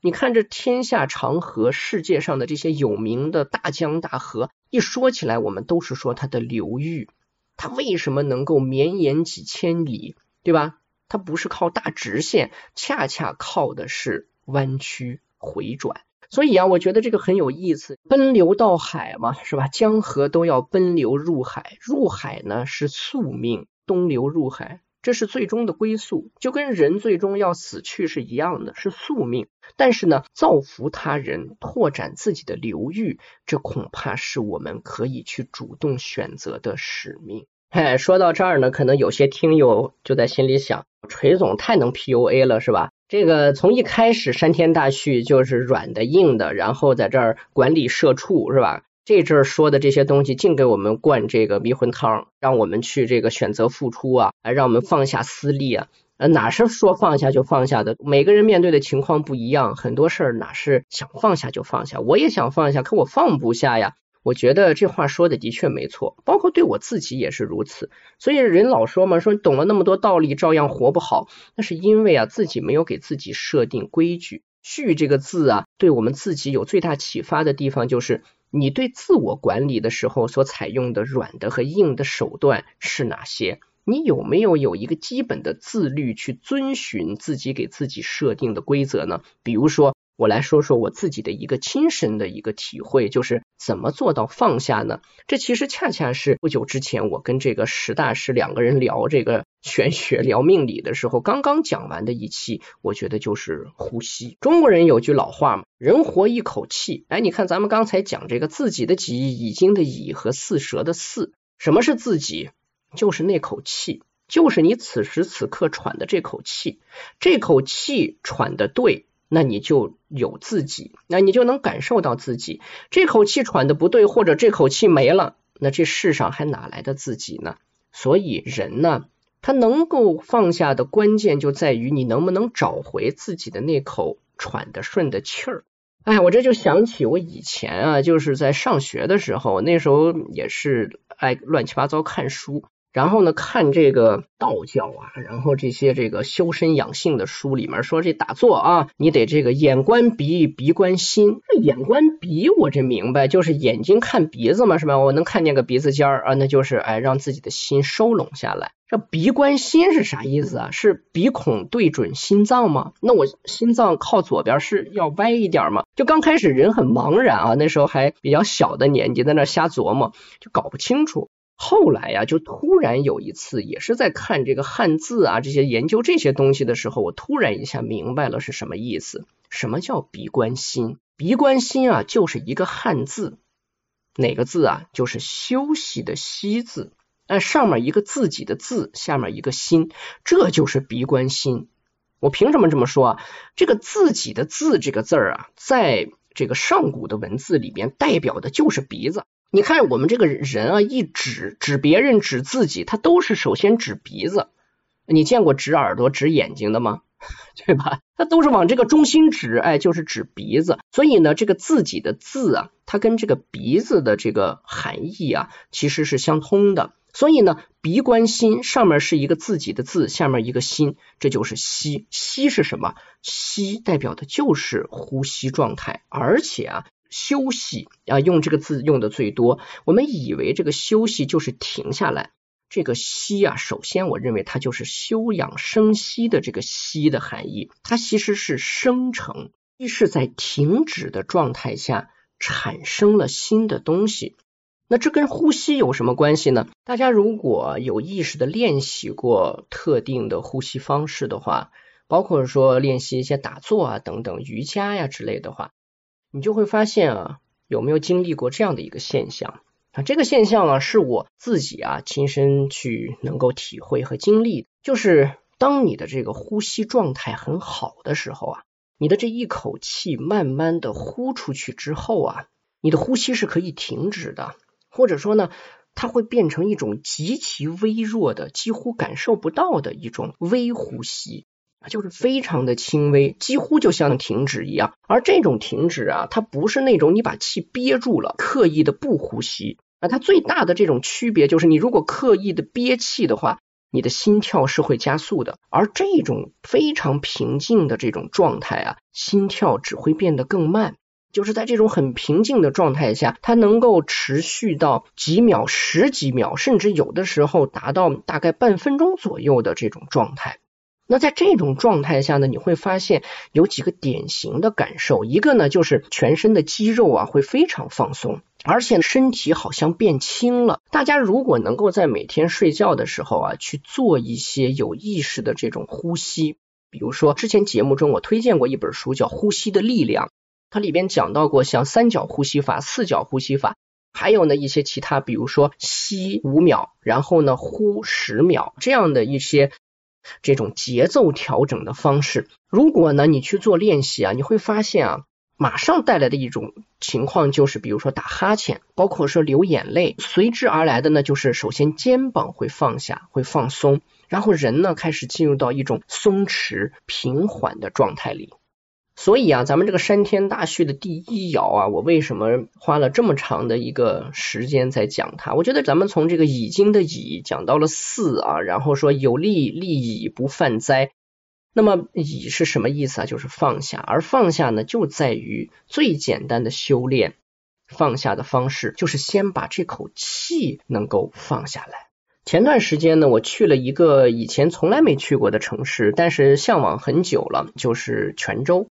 你看这天下长河，世界上的这些有名的大江大河，一说起来，我们都是说它的流域，它为什么能够绵延几千里，对吧？它不是靠大直线，恰恰靠的是。弯曲回转，所以啊，我觉得这个很有意思。奔流到海嘛，是吧？江河都要奔流入海，入海呢是宿命，东流入海，这是最终的归宿，就跟人最终要死去是一样的，是宿命。但是呢，造福他人，拓展自己的流域，这恐怕是我们可以去主动选择的使命。哎，说到这儿呢，可能有些听友就在心里想，锤总太能 PUA 了，是吧？这个从一开始山天大序就是软的硬的，然后在这儿管理社畜，是吧？这阵儿说的这些东西，净给我们灌这个迷魂汤，让我们去这个选择付出啊，让我们放下私利啊。呃，哪是说放下就放下的？每个人面对的情况不一样，很多事儿哪是想放下就放下？我也想放下，可我放不下呀。我觉得这话说的的确没错，包括对我自己也是如此。所以人老说嘛，说懂了那么多道理，照样活不好，那是因为啊自己没有给自己设定规矩。序这个字啊，对我们自己有最大启发的地方，就是你对自我管理的时候所采用的软的和硬的手段是哪些？你有没有有一个基本的自律去遵循自己给自己设定的规则呢？比如说。我来说说我自己的一个亲身的一个体会，就是怎么做到放下呢？这其实恰恰是不久之前我跟这个石大师两个人聊这个玄学、聊命理的时候，刚刚讲完的一期，我觉得就是呼吸。中国人有句老话嘛，人活一口气。哎，你看咱们刚才讲这个自己的己、已经的已和四蛇的四，什么是自己？就是那口气，就是你此时此刻喘的这口气，这口气喘的对。那你就有自己，那你就能感受到自己。这口气喘的不对，或者这口气没了，那这世上还哪来的自己呢？所以人呢，他能够放下的关键就在于你能不能找回自己的那口喘的顺的气儿。哎，我这就想起我以前啊，就是在上学的时候，那时候也是爱乱七八糟看书。然后呢，看这个道教啊，然后这些这个修身养性的书里面说，这打坐啊，你得这个眼观鼻，鼻观心。这眼观鼻，我这明白，就是眼睛看鼻子嘛，是吧？我能看见个鼻子尖儿啊，那就是哎，让自己的心收拢下来。这鼻观心是啥意思啊？是鼻孔对准心脏吗？那我心脏靠左边是要歪一点吗？就刚开始人很茫然啊，那时候还比较小的年纪，在那瞎琢磨，就搞不清楚。后来呀，就突然有一次，也是在看这个汉字啊，这些研究这些东西的时候，我突然一下明白了是什么意思。什么叫鼻观心？鼻观心啊，就是一个汉字，哪个字啊？就是休息的息字，哎，上面一个自己的字，下面一个心，这就是鼻观心。我凭什么这么说啊？这个自己的字这个字儿啊，在这个上古的文字里边，代表的就是鼻子。你看我们这个人啊，一指指别人指自己，他都是首先指鼻子。你见过指耳朵指眼睛的吗？对吧？他都是往这个中心指，哎，就是指鼻子。所以呢，这个自己的字啊，它跟这个鼻子的这个含义啊，其实是相通的。所以呢，鼻观心，上面是一个自己的字，下面一个心，这就是息。息是什么？息代表的就是呼吸状态，而且啊。休息啊，用这个字用的最多。我们以为这个休息就是停下来，这个息啊，首先我认为它就是休养生息的这个息的含义，它其实是生成，一是在停止的状态下产生了新的东西。那这跟呼吸有什么关系呢？大家如果有意识的练习过特定的呼吸方式的话，包括说练习一些打坐啊等等瑜伽呀之类的话。你就会发现啊，有没有经历过这样的一个现象啊？这个现象啊，是我自己啊亲身去能够体会和经历的，就是当你的这个呼吸状态很好的时候啊，你的这一口气慢慢的呼出去之后啊，你的呼吸是可以停止的，或者说呢，它会变成一种极其微弱的、几乎感受不到的一种微呼吸。就是非常的轻微，几乎就像停止一样。而这种停止啊，它不是那种你把气憋住了，刻意的不呼吸啊。它最大的这种区别就是，你如果刻意的憋气的话，你的心跳是会加速的。而这种非常平静的这种状态啊，心跳只会变得更慢。就是在这种很平静的状态下，它能够持续到几秒、十几秒，甚至有的时候达到大概半分钟左右的这种状态。那在这种状态下呢，你会发现有几个典型的感受，一个呢就是全身的肌肉啊会非常放松，而且身体好像变轻了。大家如果能够在每天睡觉的时候啊去做一些有意识的这种呼吸，比如说之前节目中我推荐过一本书叫《呼吸的力量》，它里边讲到过像三角呼吸法、四角呼吸法。还有呢一些其他，比如说吸五秒，然后呢呼十秒这样的一些这种节奏调整的方式。如果呢你去做练习啊，你会发现啊，马上带来的一种情况就是，比如说打哈欠，包括说流眼泪，随之而来的呢就是首先肩膀会放下，会放松，然后人呢开始进入到一种松弛平缓的状态里。所以啊，咱们这个山天大序的第一爻啊，我为什么花了这么长的一个时间在讲它？我觉得咱们从这个已经的已讲到了四啊，然后说有利利以不犯灾。那么以是什么意思啊？就是放下，而放下呢，就在于最简单的修炼。放下的方式就是先把这口气能够放下来。前段时间呢，我去了一个以前从来没去过的城市，但是向往很久了，就是泉州。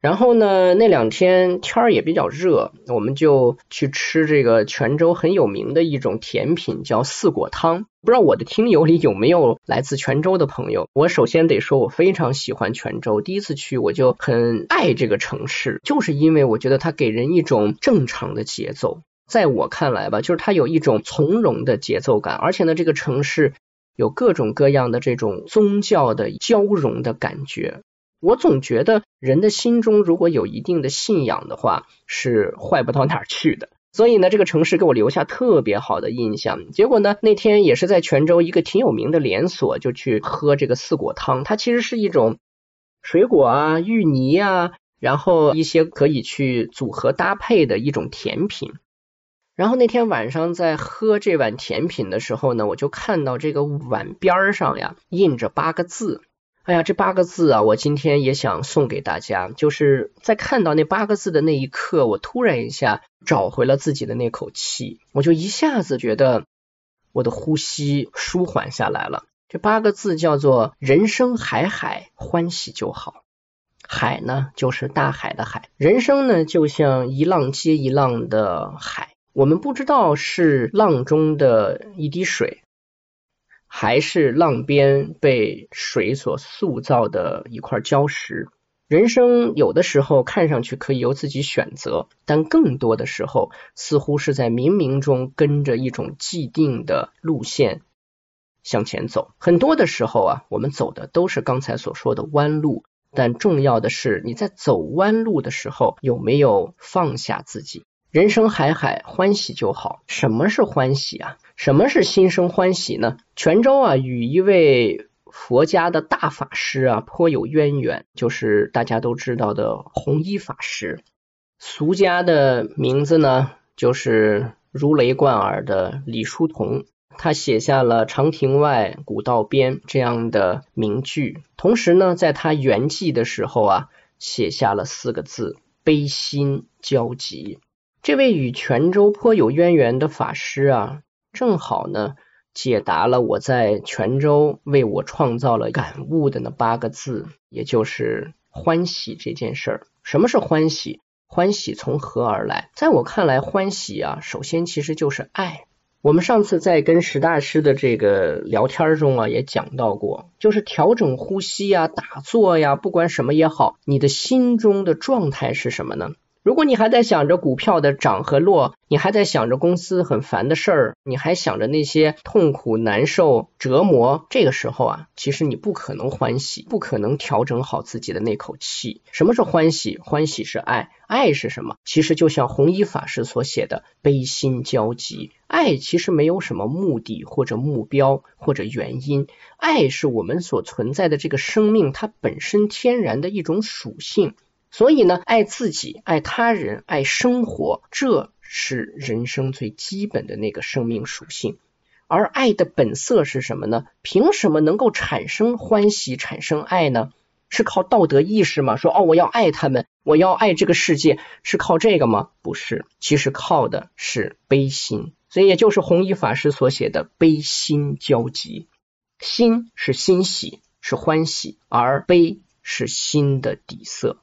然后呢，那两天天儿也比较热，我们就去吃这个泉州很有名的一种甜品，叫四果汤。不知道我的听友里有没有来自泉州的朋友？我首先得说，我非常喜欢泉州。第一次去我就很爱这个城市，就是因为我觉得它给人一种正常的节奏。在我看来吧，就是它有一种从容的节奏感，而且呢，这个城市有各种各样的这种宗教的交融的感觉。我总觉得人的心中如果有一定的信仰的话，是坏不到哪儿去的。所以呢，这个城市给我留下特别好的印象。结果呢，那天也是在泉州一个挺有名的连锁，就去喝这个四果汤。它其实是一种水果啊、芋泥啊，然后一些可以去组合搭配的一种甜品。然后那天晚上在喝这碗甜品的时候呢，我就看到这个碗边上呀印着八个字。哎呀，这八个字啊，我今天也想送给大家。就是在看到那八个字的那一刻，我突然一下找回了自己的那口气，我就一下子觉得我的呼吸舒缓下来了。这八个字叫做“人生海海，欢喜就好”。海呢，就是大海的海；人生呢，就像一浪接一浪的海。我们不知道是浪中的一滴水。还是浪边被水所塑造的一块礁石。人生有的时候看上去可以由自己选择，但更多的时候似乎是在冥冥中跟着一种既定的路线向前走。很多的时候啊，我们走的都是刚才所说的弯路，但重要的是你在走弯路的时候有没有放下自己。人生海海，欢喜就好。什么是欢喜啊？什么是心生欢喜呢？泉州啊，与一位佛家的大法师啊颇有渊源，就是大家都知道的弘一法师。俗家的名字呢，就是如雷贯耳的李叔同。他写下了“长亭外，古道边”这样的名句，同时呢，在他圆寂的时候啊，写下了四个字：悲心交集。这位与泉州颇有渊源的法师啊，正好呢解答了我在泉州为我创造了感悟的那八个字，也就是欢喜这件事儿。什么是欢喜？欢喜从何而来？在我看来，欢喜啊，首先其实就是爱。我们上次在跟石大师的这个聊天中啊，也讲到过，就是调整呼吸呀、打坐呀，不管什么也好，你的心中的状态是什么呢？如果你还在想着股票的涨和落，你还在想着公司很烦的事儿，你还想着那些痛苦、难受、折磨，这个时候啊，其实你不可能欢喜，不可能调整好自己的那口气。什么是欢喜？欢喜是爱，爱是什么？其实就像弘一法师所写的“悲心交集”。爱其实没有什么目的或者目标或者原因，爱是我们所存在的这个生命它本身天然的一种属性。所以呢，爱自己、爱他人、爱生活，这是人生最基本的那个生命属性。而爱的本色是什么呢？凭什么能够产生欢喜、产生爱呢？是靠道德意识吗？说哦，我要爱他们，我要爱这个世界，是靠这个吗？不是，其实靠的是悲心。所以也就是弘一法师所写的“悲心交集”，心是欣喜，是欢喜，而悲是心的底色。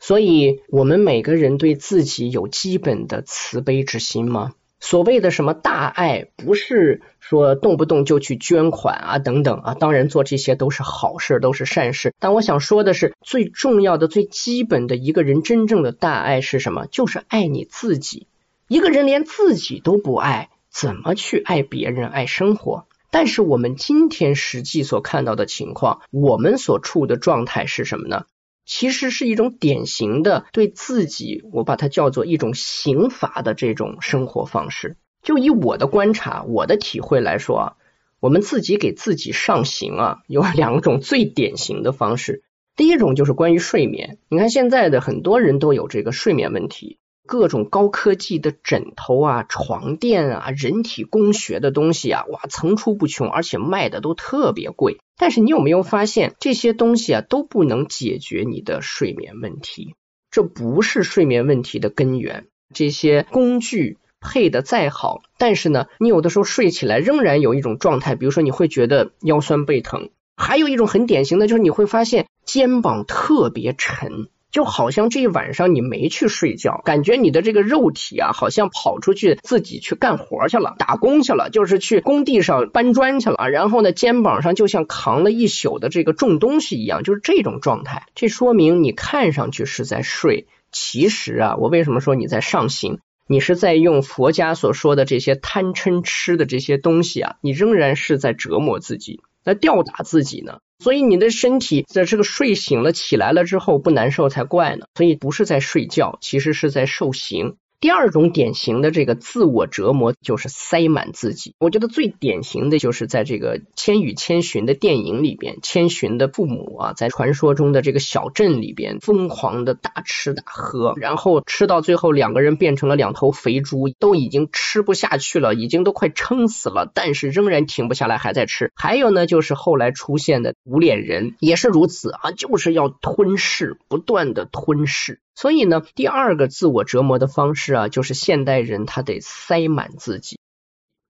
所以，我们每个人对自己有基本的慈悲之心吗？所谓的什么大爱，不是说动不动就去捐款啊等等啊，当然做这些都是好事，都是善事。但我想说的是，最重要的、最基本的一个人真正的大爱是什么？就是爱你自己。一个人连自己都不爱，怎么去爱别人、爱生活？但是我们今天实际所看到的情况，我们所处的状态是什么呢？其实是一种典型的对自己，我把它叫做一种刑罚的这种生活方式。就以我的观察、我的体会来说啊，我们自己给自己上刑啊，有两种最典型的方式。第一种就是关于睡眠，你看现在的很多人都有这个睡眠问题。各种高科技的枕头啊、床垫啊、人体工学的东西啊，哇，层出不穷，而且卖的都特别贵。但是你有没有发现，这些东西啊都不能解决你的睡眠问题？这不是睡眠问题的根源。这些工具配的再好，但是呢，你有的时候睡起来仍然有一种状态，比如说你会觉得腰酸背疼，还有一种很典型的就是你会发现肩膀特别沉。就好像这一晚上你没去睡觉，感觉你的这个肉体啊，好像跑出去自己去干活去了，打工去了，就是去工地上搬砖去了。然后呢，肩膀上就像扛了一宿的这个重东西一样，就是这种状态。这说明你看上去是在睡，其实啊，我为什么说你在上行？你是在用佛家所说的这些贪嗔痴的这些东西啊，你仍然是在折磨自己，在吊打自己呢。所以你的身体在这个睡醒了起来了之后不难受才怪呢，所以不是在睡觉，其实是在受刑。第二种典型的这个自我折磨就是塞满自己。我觉得最典型的就是在这个《千与千寻》的电影里边，千寻的父母啊，在传说中的这个小镇里边疯狂的大吃大喝，然后吃到最后两个人变成了两头肥猪，都已经吃不下去了，已经都快撑死了，但是仍然停不下来，还在吃。还有呢，就是后来出现的无脸人也是如此啊，就是要吞噬，不断的吞噬。所以呢，第二个自我折磨的方式是啊，就是现代人他得塞满自己，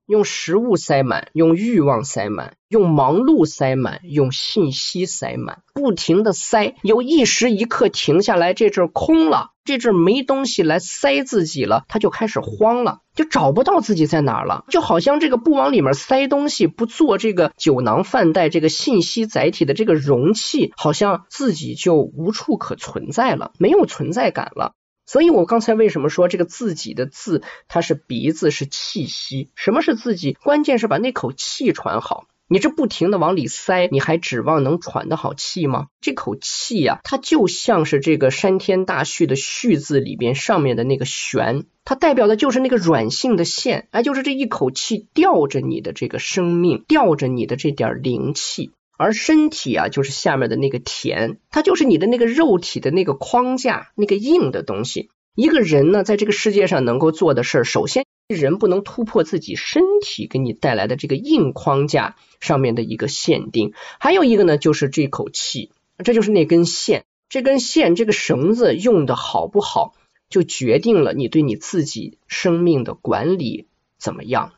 用食物塞满，用欲望塞满。用忙碌塞满，用信息塞满，不停的塞，有一时一刻停下来，这阵空了，这阵没东西来塞自己了，他就开始慌了，就找不到自己在哪了，就好像这个不往里面塞东西，不做这个酒囊饭袋，这个信息载体的这个容器，好像自己就无处可存在了，没有存在感了。所以我刚才为什么说这个自己的字，它是鼻子，是气息？什么是自己？关键是把那口气喘好。你这不停的往里塞，你还指望能喘得好气吗？这口气呀，它就像是这个山天大序的序字里边上面的那个玄，它代表的就是那个软性的线，哎，就是这一口气吊着你的这个生命，吊着你的这点灵气。而身体啊，就是下面的那个田，它就是你的那个肉体的那个框架，那个硬的东西。一个人呢，在这个世界上能够做的事儿，首先。人不能突破自己身体给你带来的这个硬框架上面的一个限定，还有一个呢，就是这口气，这就是那根线，这根线这个绳子用的好不好，就决定了你对你自己生命的管理怎么样。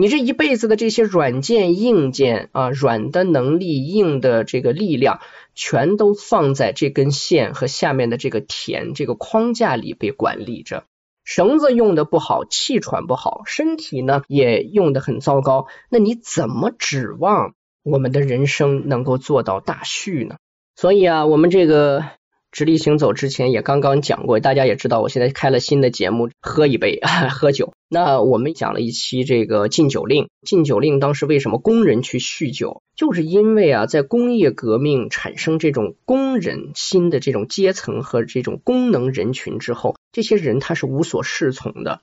你这一辈子的这些软件、硬件啊，软的能力、硬的这个力量，全都放在这根线和下面的这个田这个框架里被管理着。绳子用的不好，气喘不好，身体呢也用的很糟糕，那你怎么指望我们的人生能够做到大序呢？所以啊，我们这个。直立行走之前也刚刚讲过，大家也知道，我现在开了新的节目，喝一杯 喝酒。那我们讲了一期这个禁酒令，禁酒令当时为什么工人去酗酒，就是因为啊，在工业革命产生这种工人新的这种阶层和这种功能人群之后，这些人他是无所适从的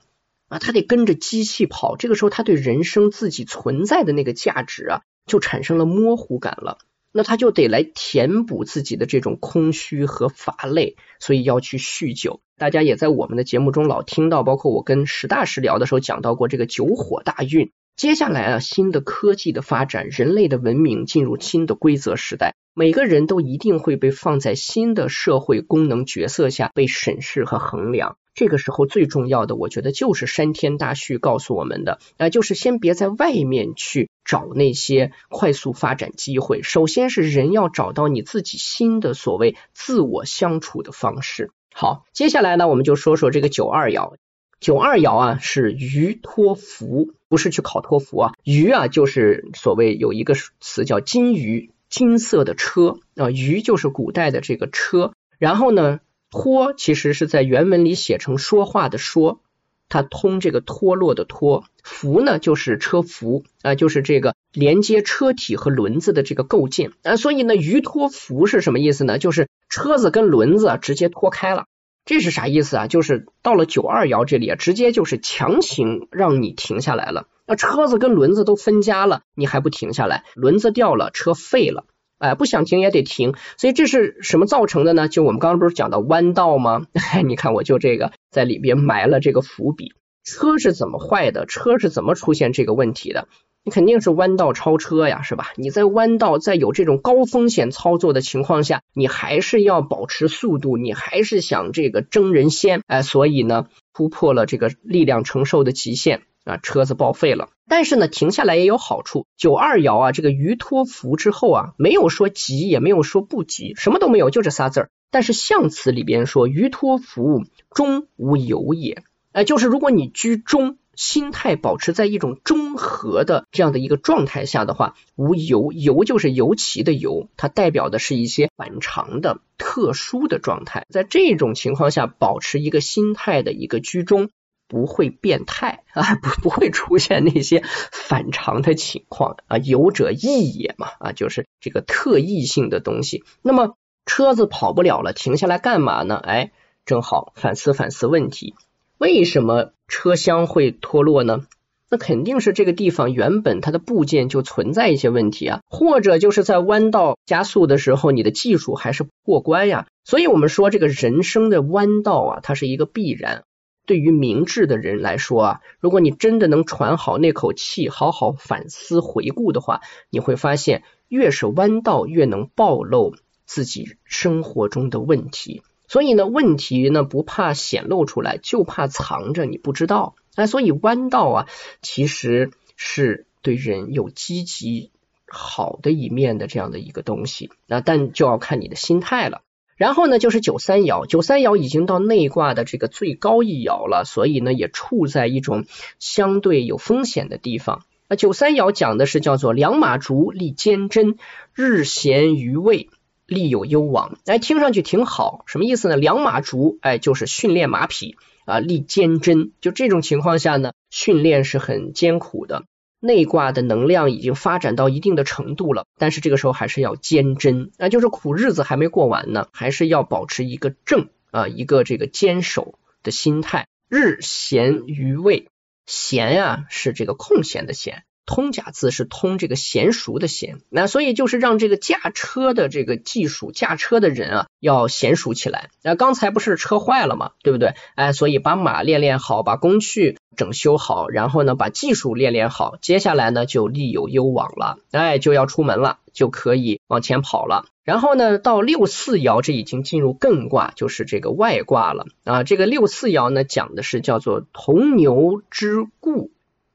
啊，他得跟着机器跑，这个时候他对人生自己存在的那个价值啊，就产生了模糊感了。那他就得来填补自己的这种空虚和乏累，所以要去酗酒。大家也在我们的节目中老听到，包括我跟石大师聊的时候讲到过这个酒火大运。接下来啊，新的科技的发展，人类的文明进入新的规则时代，每个人都一定会被放在新的社会功能角色下被审视和衡量。这个时候最重要的，我觉得就是山天大序告诉我们的，啊，就是先别在外面去找那些快速发展机会，首先是人要找到你自己新的所谓自我相处的方式。好，接下来呢，我们就说说这个九二爻。九二爻啊，是鱼托福，不是去考托福啊，鱼啊就是所谓有一个词叫金鱼，金色的车啊，鱼就是古代的这个车，然后呢。托其实是在原文里写成说话的说，它通这个脱落的脱，扶呢就是车扶啊，就是这个连接车体和轮子的这个构件啊，所以呢，鱼托扶是什么意思呢？就是车子跟轮子直接脱开了，这是啥意思啊？就是到了九二爻这里啊，直接就是强行让你停下来了。那车子跟轮子都分家了，你还不停下来？轮子掉了，车废了。哎，不想停也得停，所以这是什么造成的呢？就我们刚刚不是讲到弯道吗？你看，我就这个在里边埋了这个伏笔。车是怎么坏的？车是怎么出现这个问题的？你肯定是弯道超车呀，是吧？你在弯道在有这种高风险操作的情况下，你还是要保持速度，你还是想这个争人先，哎，所以呢，突破了这个力量承受的极限。啊，车子报废了，但是呢，停下来也有好处。九二爻啊，这个鱼托福之后啊，没有说急，也没有说不急，什么都没有，就这仨字儿。但是象辞里边说，鱼托福中无有也，哎，就是如果你居中，心态保持在一种中和的这样的一个状态下的话，无尤，尤就是尤其的尤，它代表的是一些反常的、特殊的状态。在这种情况下，保持一个心态的一个居中。不会变态啊，不不会出现那些反常的情况啊，尤者异也嘛啊，就是这个特异性的东西。那么车子跑不了了，停下来干嘛呢？哎，正好反思反思问题，为什么车厢会脱落呢？那肯定是这个地方原本它的部件就存在一些问题啊，或者就是在弯道加速的时候，你的技术还是不过关呀。所以我们说这个人生的弯道啊，它是一个必然。对于明智的人来说啊，如果你真的能喘好那口气，好好反思回顾的话，你会发现，越是弯道，越能暴露自己生活中的问题。所以呢，问题呢不怕显露出来，就怕藏着你不知道。哎，所以弯道啊，其实是对人有积极好的一面的这样的一个东西。那但就要看你的心态了。然后呢，就是九三爻，九三爻已经到内卦的这个最高一爻了，所以呢，也处在一种相对有风险的地方。那九三爻讲的是叫做两马逐，立坚贞，日闲于位，利有攸往。哎，听上去挺好，什么意思呢？两马逐，哎，就是训练马匹啊，立坚贞。就这种情况下呢，训练是很艰苦的。内卦的能量已经发展到一定的程度了，但是这个时候还是要坚贞，那就是苦日子还没过完呢，还是要保持一个正啊，一个这个坚守的心态。日闲于位，闲呀是这个空闲的闲。通假字是通这个娴熟的娴，那所以就是让这个驾车的这个技术，驾车的人啊要娴熟起来。那刚才不是车坏了吗？对不对？哎，所以把马练练好，把工具整修好，然后呢把技术练练好，接下来呢就利有攸往了，哎，就要出门了，就可以往前跑了。然后呢到六四爻，这已经进入艮卦，就是这个外卦了啊。这个六四爻呢讲的是叫做铜牛之故，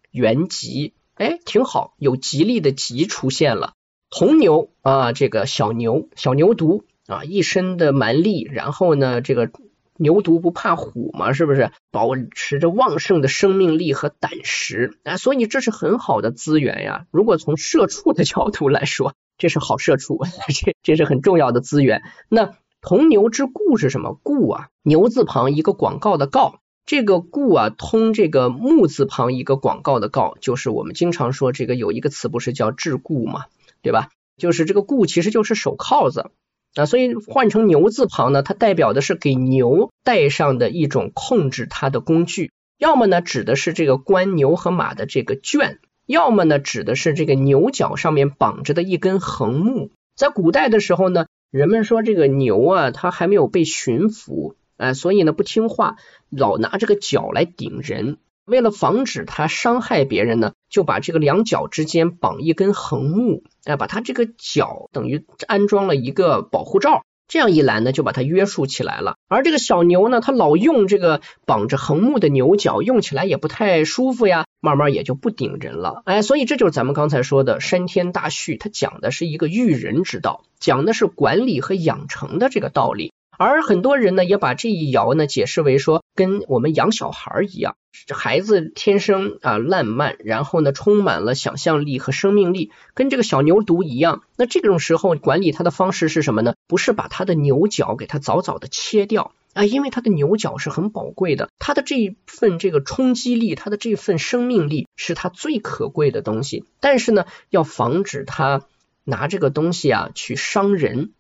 元吉。哎，挺好，有吉利的吉出现了。铜牛啊，这个小牛，小牛犊啊，一身的蛮力，然后呢，这个牛犊不怕虎嘛，是不是？保持着旺盛的生命力和胆识啊，所以这是很好的资源呀。如果从社畜的角度来说，这是好社畜，这这是很重要的资源。那铜牛之故是什么？故啊，牛字旁一个广告的告。这个故啊，通这个木字旁一个广告的告，就是我们经常说这个有一个词不是叫桎梏嘛，对吧？就是这个固其实就是手铐子啊，所以换成牛字旁呢，它代表的是给牛带上的一种控制它的工具，要么呢指的是这个关牛和马的这个圈，要么呢指的是这个牛角上面绑着的一根横木。在古代的时候呢，人们说这个牛啊，它还没有被驯服。哎，所以呢不听话，老拿这个脚来顶人。为了防止它伤害别人呢，就把这个两脚之间绑一根横木，哎，把它这个脚等于安装了一个保护罩。这样一来呢，就把它约束起来了。而这个小牛呢，它老用这个绑着横木的牛角，用起来也不太舒服呀，慢慢也就不顶人了。哎，所以这就是咱们刚才说的山天大畜，它讲的是一个育人之道，讲的是管理和养成的这个道理。而很多人呢，也把这一爻呢解释为说，跟我们养小孩一样，孩子天生啊烂漫，然后呢充满了想象力和生命力，跟这个小牛犊一样。那这种时候管理他的方式是什么呢？不是把他的牛角给他早早的切掉，啊，因为它的牛角是很宝贵的，它的这一份这个冲击力，它的这份生命力是它最可贵的东西。但是呢，要防止它拿这个东西啊去伤人，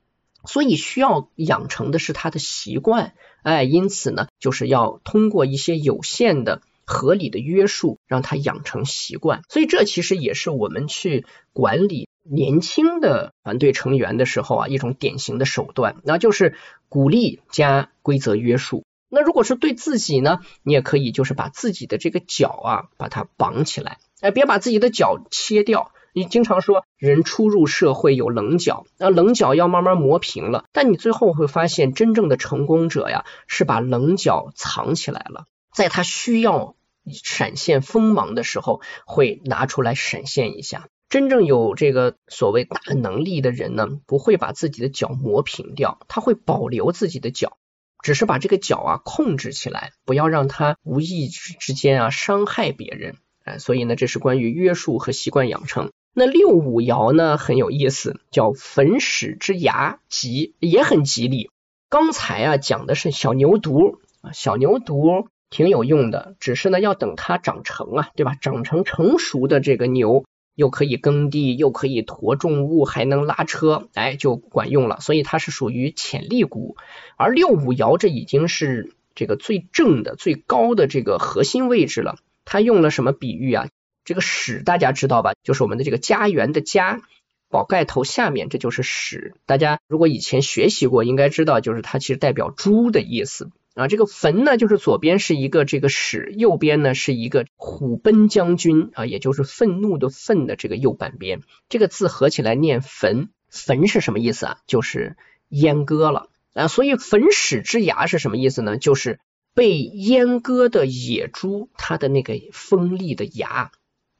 所以需要养成的是他的习惯。哎，因此呢，就是要通过一些有限的。合理的约束，让他养成习惯，所以这其实也是我们去管理年轻的团队成员的时候啊，一种典型的手段，那就是鼓励加规则约束。那如果是对自己呢，你也可以就是把自己的这个脚啊，把它绑起来，哎，别把自己的脚切掉。你经常说人初入社会有棱角，那棱角要慢慢磨平了，但你最后会发现，真正的成功者呀，是把棱角藏起来了。在他需要闪现锋芒的时候，会拿出来闪现一下。真正有这个所谓大能力的人呢，不会把自己的脚磨平掉，他会保留自己的脚，只是把这个脚啊控制起来，不要让他无意之之间啊伤害别人。哎，所以呢，这是关于约束和习惯养成。那六五爻呢很有意思，叫粉始之牙，吉也很吉利。刚才啊讲的是小牛犊啊，小牛犊。挺有用的，只是呢要等它长成啊，对吧？长成成熟的这个牛，又可以耕地，又可以驮重物，还能拉车，哎，就管用了。所以它是属于潜力股。而六五爻这已经是这个最正的、最高的这个核心位置了。它用了什么比喻啊？这个史大家知道吧？就是我们的这个家园的家，宝盖头下面这就是史。大家如果以前学习过，应该知道，就是它其实代表猪的意思。啊，这个坟呢，就是左边是一个这个史，右边呢是一个虎贲将军啊，也就是愤怒的愤的这个右半边，这个字合起来念坟。坟是什么意思啊？就是阉割了啊，所以坟史之牙是什么意思呢？就是被阉割的野猪它的那个锋利的牙，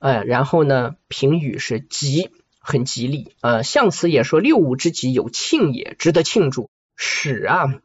哎，然后呢，评语是吉，很吉利呃。象辞也说六五之吉有庆也，值得庆祝。始啊。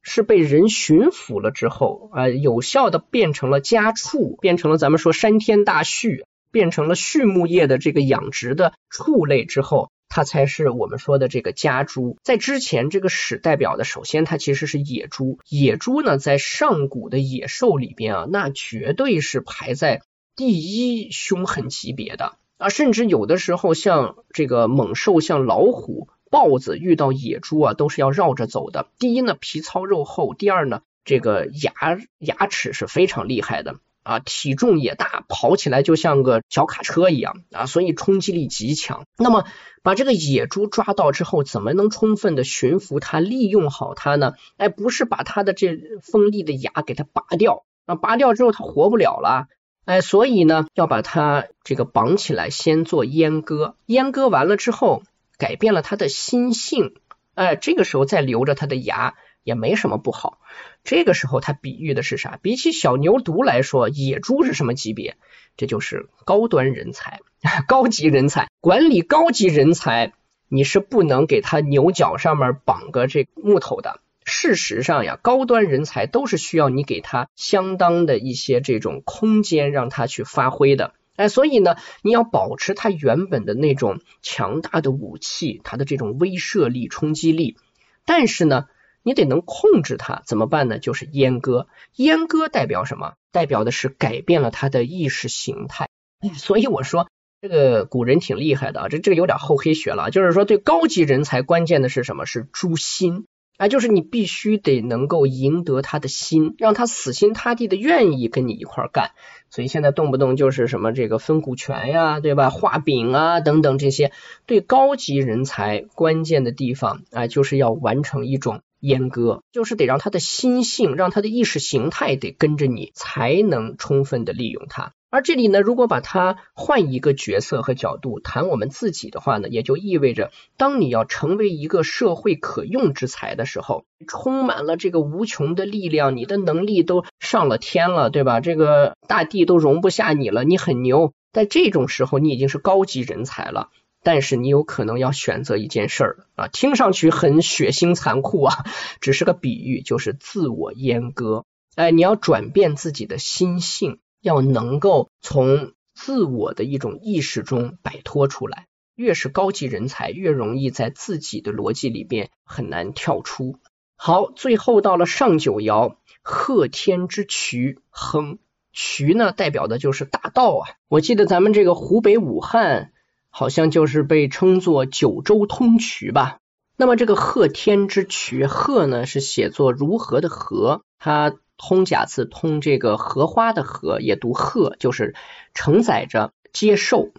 是被人驯服了之后啊，有效的变成了家畜，变成了咱们说山天大畜，变成了畜牧业的这个养殖的畜类之后，它才是我们说的这个家猪。在之前，这个史代表的，首先它其实是野猪。野猪呢，在上古的野兽里边啊，那绝对是排在第一凶狠级别的啊，甚至有的时候像这个猛兽，像老虎。豹子遇到野猪啊，都是要绕着走的。第一呢，皮糙肉厚；第二呢，这个牙牙齿是非常厉害的啊，体重也大，跑起来就像个小卡车一样啊，所以冲击力极强。那么把这个野猪抓到之后，怎么能充分的驯服它，利用好它呢？哎，不是把它的这锋利的牙给它拔掉啊，拔掉之后它活不了了。哎，所以呢，要把它这个绑起来，先做阉割。阉割完了之后。改变了他的心性，哎，这个时候再留着他的牙也没什么不好。这个时候他比喻的是啥？比起小牛犊来说，野猪是什么级别？这就是高端人才，高级人才。管理高级人才，你是不能给他牛角上面绑个这木头的。事实上呀，高端人才都是需要你给他相当的一些这种空间，让他去发挥的。哎，所以呢，你要保持他原本的那种强大的武器，它的这种威慑力、冲击力。但是呢，你得能控制它，怎么办呢？就是阉割。阉割代表什么？代表的是改变了他的意识形态。所以我说，这个古人挺厉害的啊，这这个有点厚黑学了。就是说，对高级人才，关键的是什么？是诛心。啊，就是你必须得能够赢得他的心，让他死心塌地的愿意跟你一块干。所以现在动不动就是什么这个分股权呀，对吧？画饼啊等等这些，对高级人才关键的地方啊，就是要完成一种阉割，就是得让他的心性，让他的意识形态得跟着你，才能充分的利用他。而这里呢，如果把它换一个角色和角度谈我们自己的话呢，也就意味着，当你要成为一个社会可用之才的时候，充满了这个无穷的力量，你的能力都上了天了，对吧？这个大地都容不下你了，你很牛。在这种时候，你已经是高级人才了，但是你有可能要选择一件事儿啊，听上去很血腥残酷啊，只是个比喻，就是自我阉割。哎，你要转变自己的心性。要能够从自我的一种意识中摆脱出来，越是高级人才，越容易在自己的逻辑里边很难跳出。好，最后到了上九爻，贺天之渠亨，渠呢代表的就是大道啊。我记得咱们这个湖北武汉，好像就是被称作九州通衢吧。那么这个贺天之衢，贺呢是写作如何的何，它通假字通这个荷花的荷，也读贺，就是承载着接受。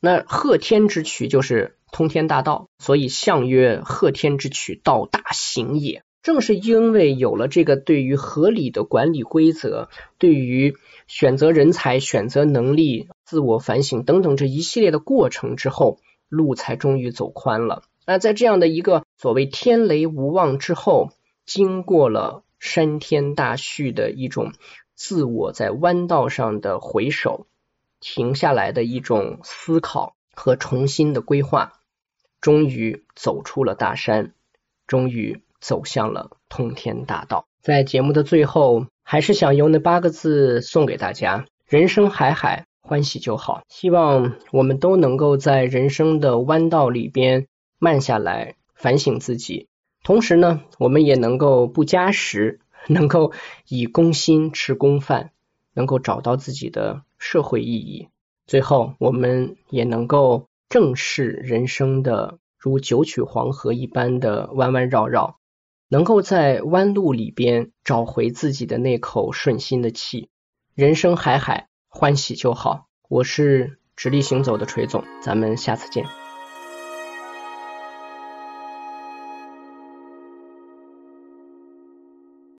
那贺天之衢就是通天大道，所以象曰贺天之衢，道大行也。正是因为有了这个对于合理的管理规则，对于选择人才、选择能力、自我反省等等这一系列的过程之后，路才终于走宽了。那在这样的一个所谓天雷无望之后，经过了山天大序的一种自我在弯道上的回首，停下来的一种思考和重新的规划，终于走出了大山，终于走向了通天大道。在节目的最后，还是想用那八个字送给大家：人生海海，欢喜就好。希望我们都能够在人生的弯道里边。慢下来反省自己，同时呢，我们也能够不加时，能够以公心吃公饭，能够找到自己的社会意义。最后，我们也能够正视人生的如九曲黄河一般的弯弯绕绕，能够在弯路里边找回自己的那口顺心的气。人生海海，欢喜就好。我是直立行走的锤总，咱们下次见。